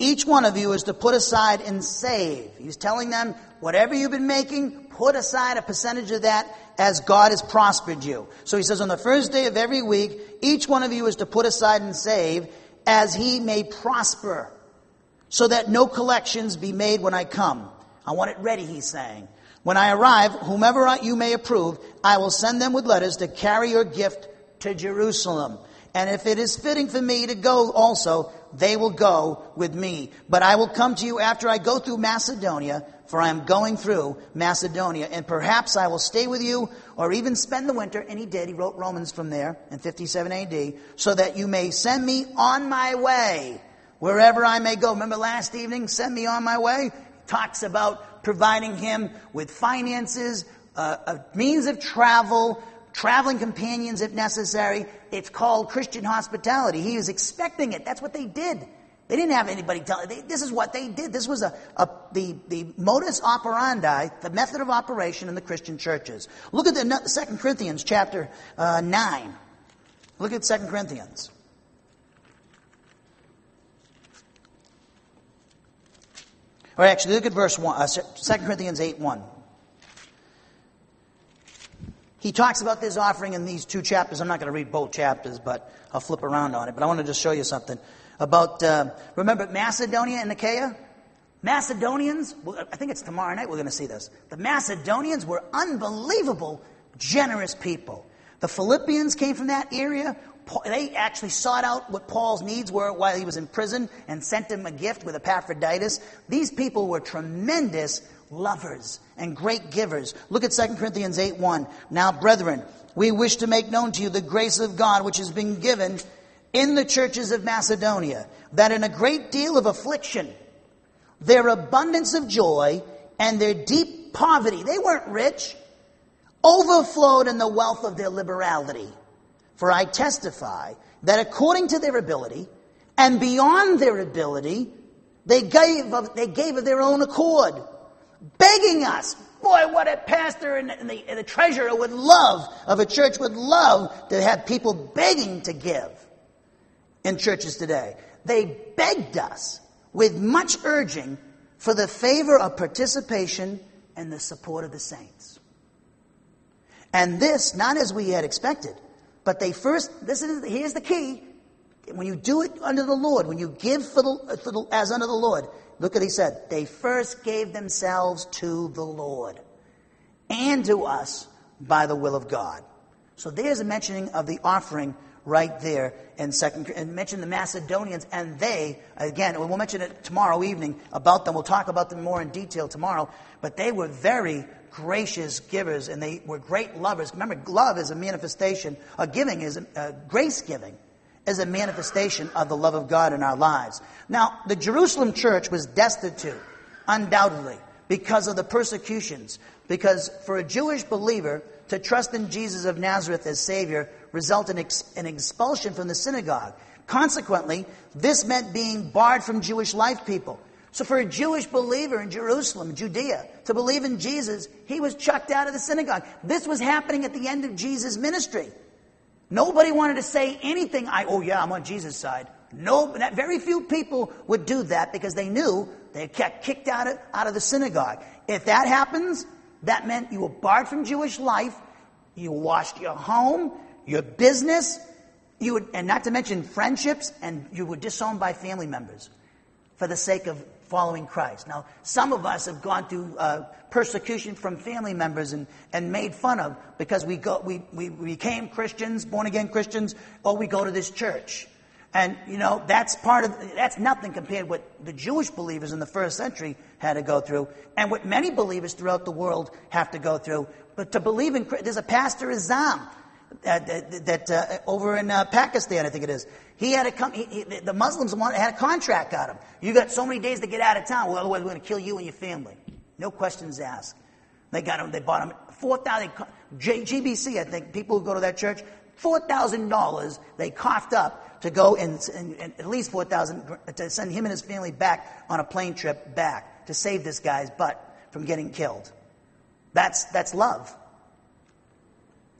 each one of you is to put aside and save. He's telling them, whatever you've been making, put aside a percentage of that as God has prospered you. So he says, on the first day of every week, each one of you is to put aside and save as he may prosper, so that no collections be made when I come. I want it ready, he's saying. When I arrive, whomever you may approve, I will send them with letters to carry your gift to Jerusalem. And if it is fitting for me to go also, they will go with me. But I will come to you after I go through Macedonia, for I am going through Macedonia. And perhaps I will stay with you or even spend the winter. And he did. He wrote Romans from there in 57 AD, so that you may send me on my way wherever I may go. Remember last evening, send me on my way? Talks about providing him with finances, uh, a means of travel, traveling companions if necessary. It's called Christian hospitality. He was expecting it. That's what they did. They didn't have anybody tell. They, this is what they did. This was a, a, the, the modus operandi, the method of operation in the Christian churches. Look at the Second Corinthians chapter uh, nine. Look at Second Corinthians. Or actually, look at verse 1, uh, 2 Corinthians 8 1. He talks about this offering in these two chapters. I'm not going to read both chapters, but I'll flip around on it. But I want to just show you something about, uh, remember Macedonia and Achaia? Macedonians, I think it's tomorrow night we're going to see this. The Macedonians were unbelievable, generous people. The Philippians came from that area they actually sought out what Paul's needs were while he was in prison and sent him a gift with Epaphroditus. These people were tremendous lovers and great givers. Look at 2 Corinthians 8 1. Now, brethren, we wish to make known to you the grace of God which has been given in the churches of Macedonia, that in a great deal of affliction, their abundance of joy, and their deep poverty. They weren't rich, overflowed in the wealth of their liberality. For I testify that according to their ability and beyond their ability, they gave of, they gave of their own accord, begging us. Boy, what a pastor and the, and the treasurer would love, of a church would love to have people begging to give in churches today. They begged us with much urging for the favor of participation and the support of the saints. And this, not as we had expected, but they first, this is, here's the key. When you do it under the Lord, when you give for the, for the, as under the Lord, look what he said. They first gave themselves to the Lord and to us by the will of God. So there's a mentioning of the offering right there in second and mention the Macedonians and they again we'll mention it tomorrow evening about them. We'll talk about them more in detail tomorrow. But they were very gracious givers and they were great lovers. Remember love is a manifestation a giving is a, a grace giving is a manifestation of the love of God in our lives. Now the Jerusalem church was destitute undoubtedly because of the persecutions because for a Jewish believer to trust in Jesus of Nazareth as Savior result in ex- an expulsion from the synagogue. Consequently, this meant being barred from Jewish life people. So for a Jewish believer in Jerusalem, Judea, to believe in Jesus, he was chucked out of the synagogue. This was happening at the end of Jesus' ministry. Nobody wanted to say anything. I, oh yeah, I'm on Jesus' side. No, very few people would do that because they knew they get kicked out of, out of the synagogue. If that happens, that meant you were barred from Jewish life, you lost your home, your business, you would, and not to mention friendships, and you were disowned by family members for the sake of following Christ. Now, some of us have gone through uh, persecution from family members and, and made fun of because we, go, we, we became Christians, born again Christians, or we go to this church. And, you know, that's part of, that's nothing compared to what the Jewish believers in the first century had to go through, and what many believers throughout the world have to go through. But to believe in, there's a pastor, Azam, uh, that, uh, over in uh, Pakistan, I think it is. He had a come. He, he, the Muslims wanted, had a contract on him. You got so many days to get out of town. Well, otherwise we're going to kill you and your family. No questions asked. They got him. They bought him four thousand. GBC, I think people who go to that church, four thousand dollars. They coughed up to go and, and, and at least four thousand to send him and his family back on a plane trip back to save this guy's butt from getting killed. That's that's love.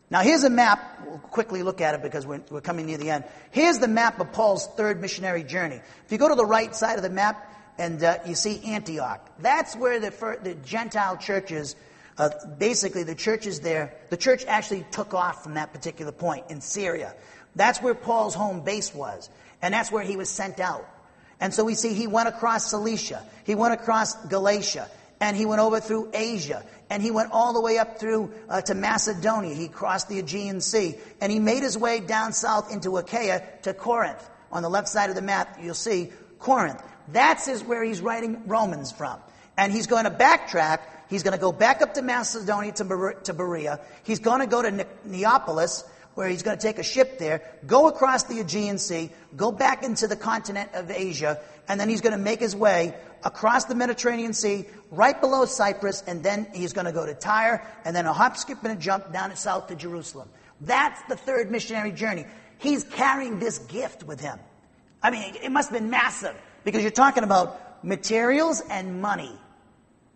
Now, here's a map. We'll quickly look at it because we're, we're, coming near the end. Here's the map of Paul's third missionary journey. If you go to the right side of the map and uh, you see Antioch, that's where the, the Gentile churches, uh, basically the churches there, the church actually took off from that particular point in Syria. That's where Paul's home base was. And that's where he was sent out. And so we see he went across Cilicia. He went across Galatia and he went over through Asia, and he went all the way up through uh, to Macedonia. He crossed the Aegean Sea, and he made his way down south into Achaia to Corinth. On the left side of the map, you'll see Corinth. That's is where he's writing Romans from. And he's going to backtrack. He's going to go back up to Macedonia to, to Berea. He's going to go to ne- Neapolis, where he's going to take a ship there, go across the Aegean Sea, go back into the continent of Asia, and then he's going to make his way across the Mediterranean Sea, right below Cyprus, and then he's going to go to Tyre, and then a hop, skip, and a jump down south to Jerusalem. That's the third missionary journey. He's carrying this gift with him. I mean, it must have been massive because you're talking about materials and money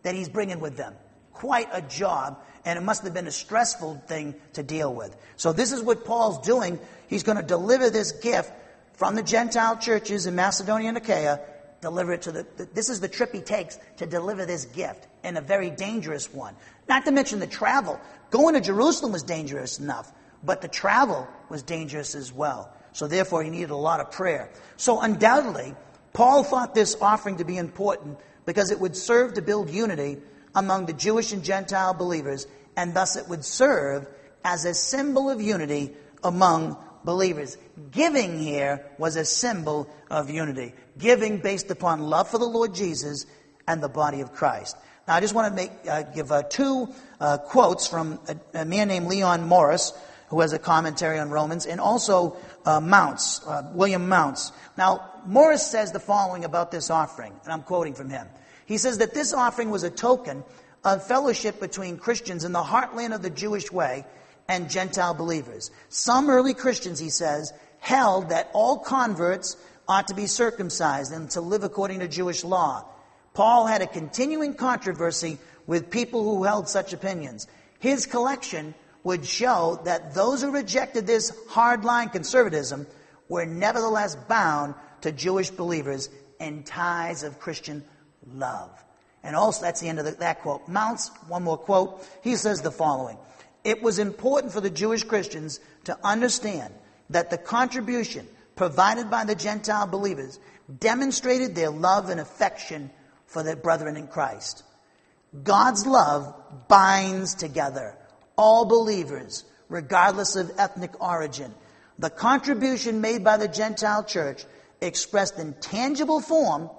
that he's bringing with them. Quite a job and it must have been a stressful thing to deal with. So this is what Paul's doing. He's going to deliver this gift from the Gentile churches in Macedonia and Achaia, deliver it to the, this is the trip he takes to deliver this gift, and a very dangerous one. Not to mention the travel. Going to Jerusalem was dangerous enough, but the travel was dangerous as well. So therefore, he needed a lot of prayer. So undoubtedly, Paul thought this offering to be important because it would serve to build unity among the Jewish and Gentile believers, and thus it would serve as a symbol of unity among believers. Giving here was a symbol of unity. Giving based upon love for the Lord Jesus and the body of Christ. Now, I just want to make, uh, give uh, two uh, quotes from a, a, man named Leon Morris, who has a commentary on Romans, and also uh, Mounce, uh, William Mounce. Now, Morris says the following about this offering, and I'm quoting from him. He says that this offering was a token of fellowship between Christians in the heartland of the Jewish way and Gentile believers. Some early Christians, he says, held that all converts ought to be circumcised and to live according to Jewish law. Paul had a continuing controversy with people who held such opinions. His collection would show that those who rejected this hardline conservatism were nevertheless bound to Jewish believers in ties of Christian love. And also, that's the end of the, that quote. Mounce, one more quote. He says the following It was important for the Jewish Christians to understand that the contribution provided by the Gentile believers demonstrated their love and affection for their brethren in Christ. God's love binds together all believers, regardless of ethnic origin. The contribution made by the Gentile church expressed in tangible form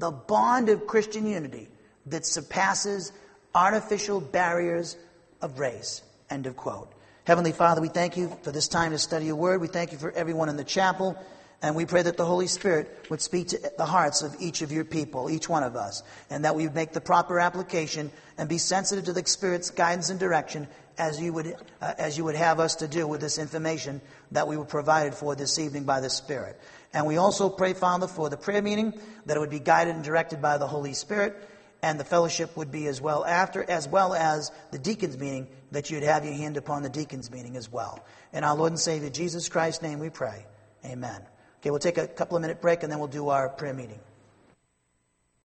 the bond of Christian unity that surpasses artificial barriers of race. End of quote. Heavenly Father, we thank you for this time to study your word. We thank you for everyone in the chapel. And we pray that the Holy Spirit would speak to the hearts of each of your people, each one of us, and that we would make the proper application and be sensitive to the Spirit's guidance and direction as you would, uh, as you would have us to do with this information that we were provided for this evening by the Spirit. And we also pray, Father, for the prayer meeting, that it would be guided and directed by the Holy Spirit, and the fellowship would be as well after, as well as the deacons meeting, that you'd have your hand upon the deacons meeting as well. In our Lord and Savior Jesus Christ's name we pray. Amen. Okay, we'll take a couple of minute break and then we'll do our prayer meeting.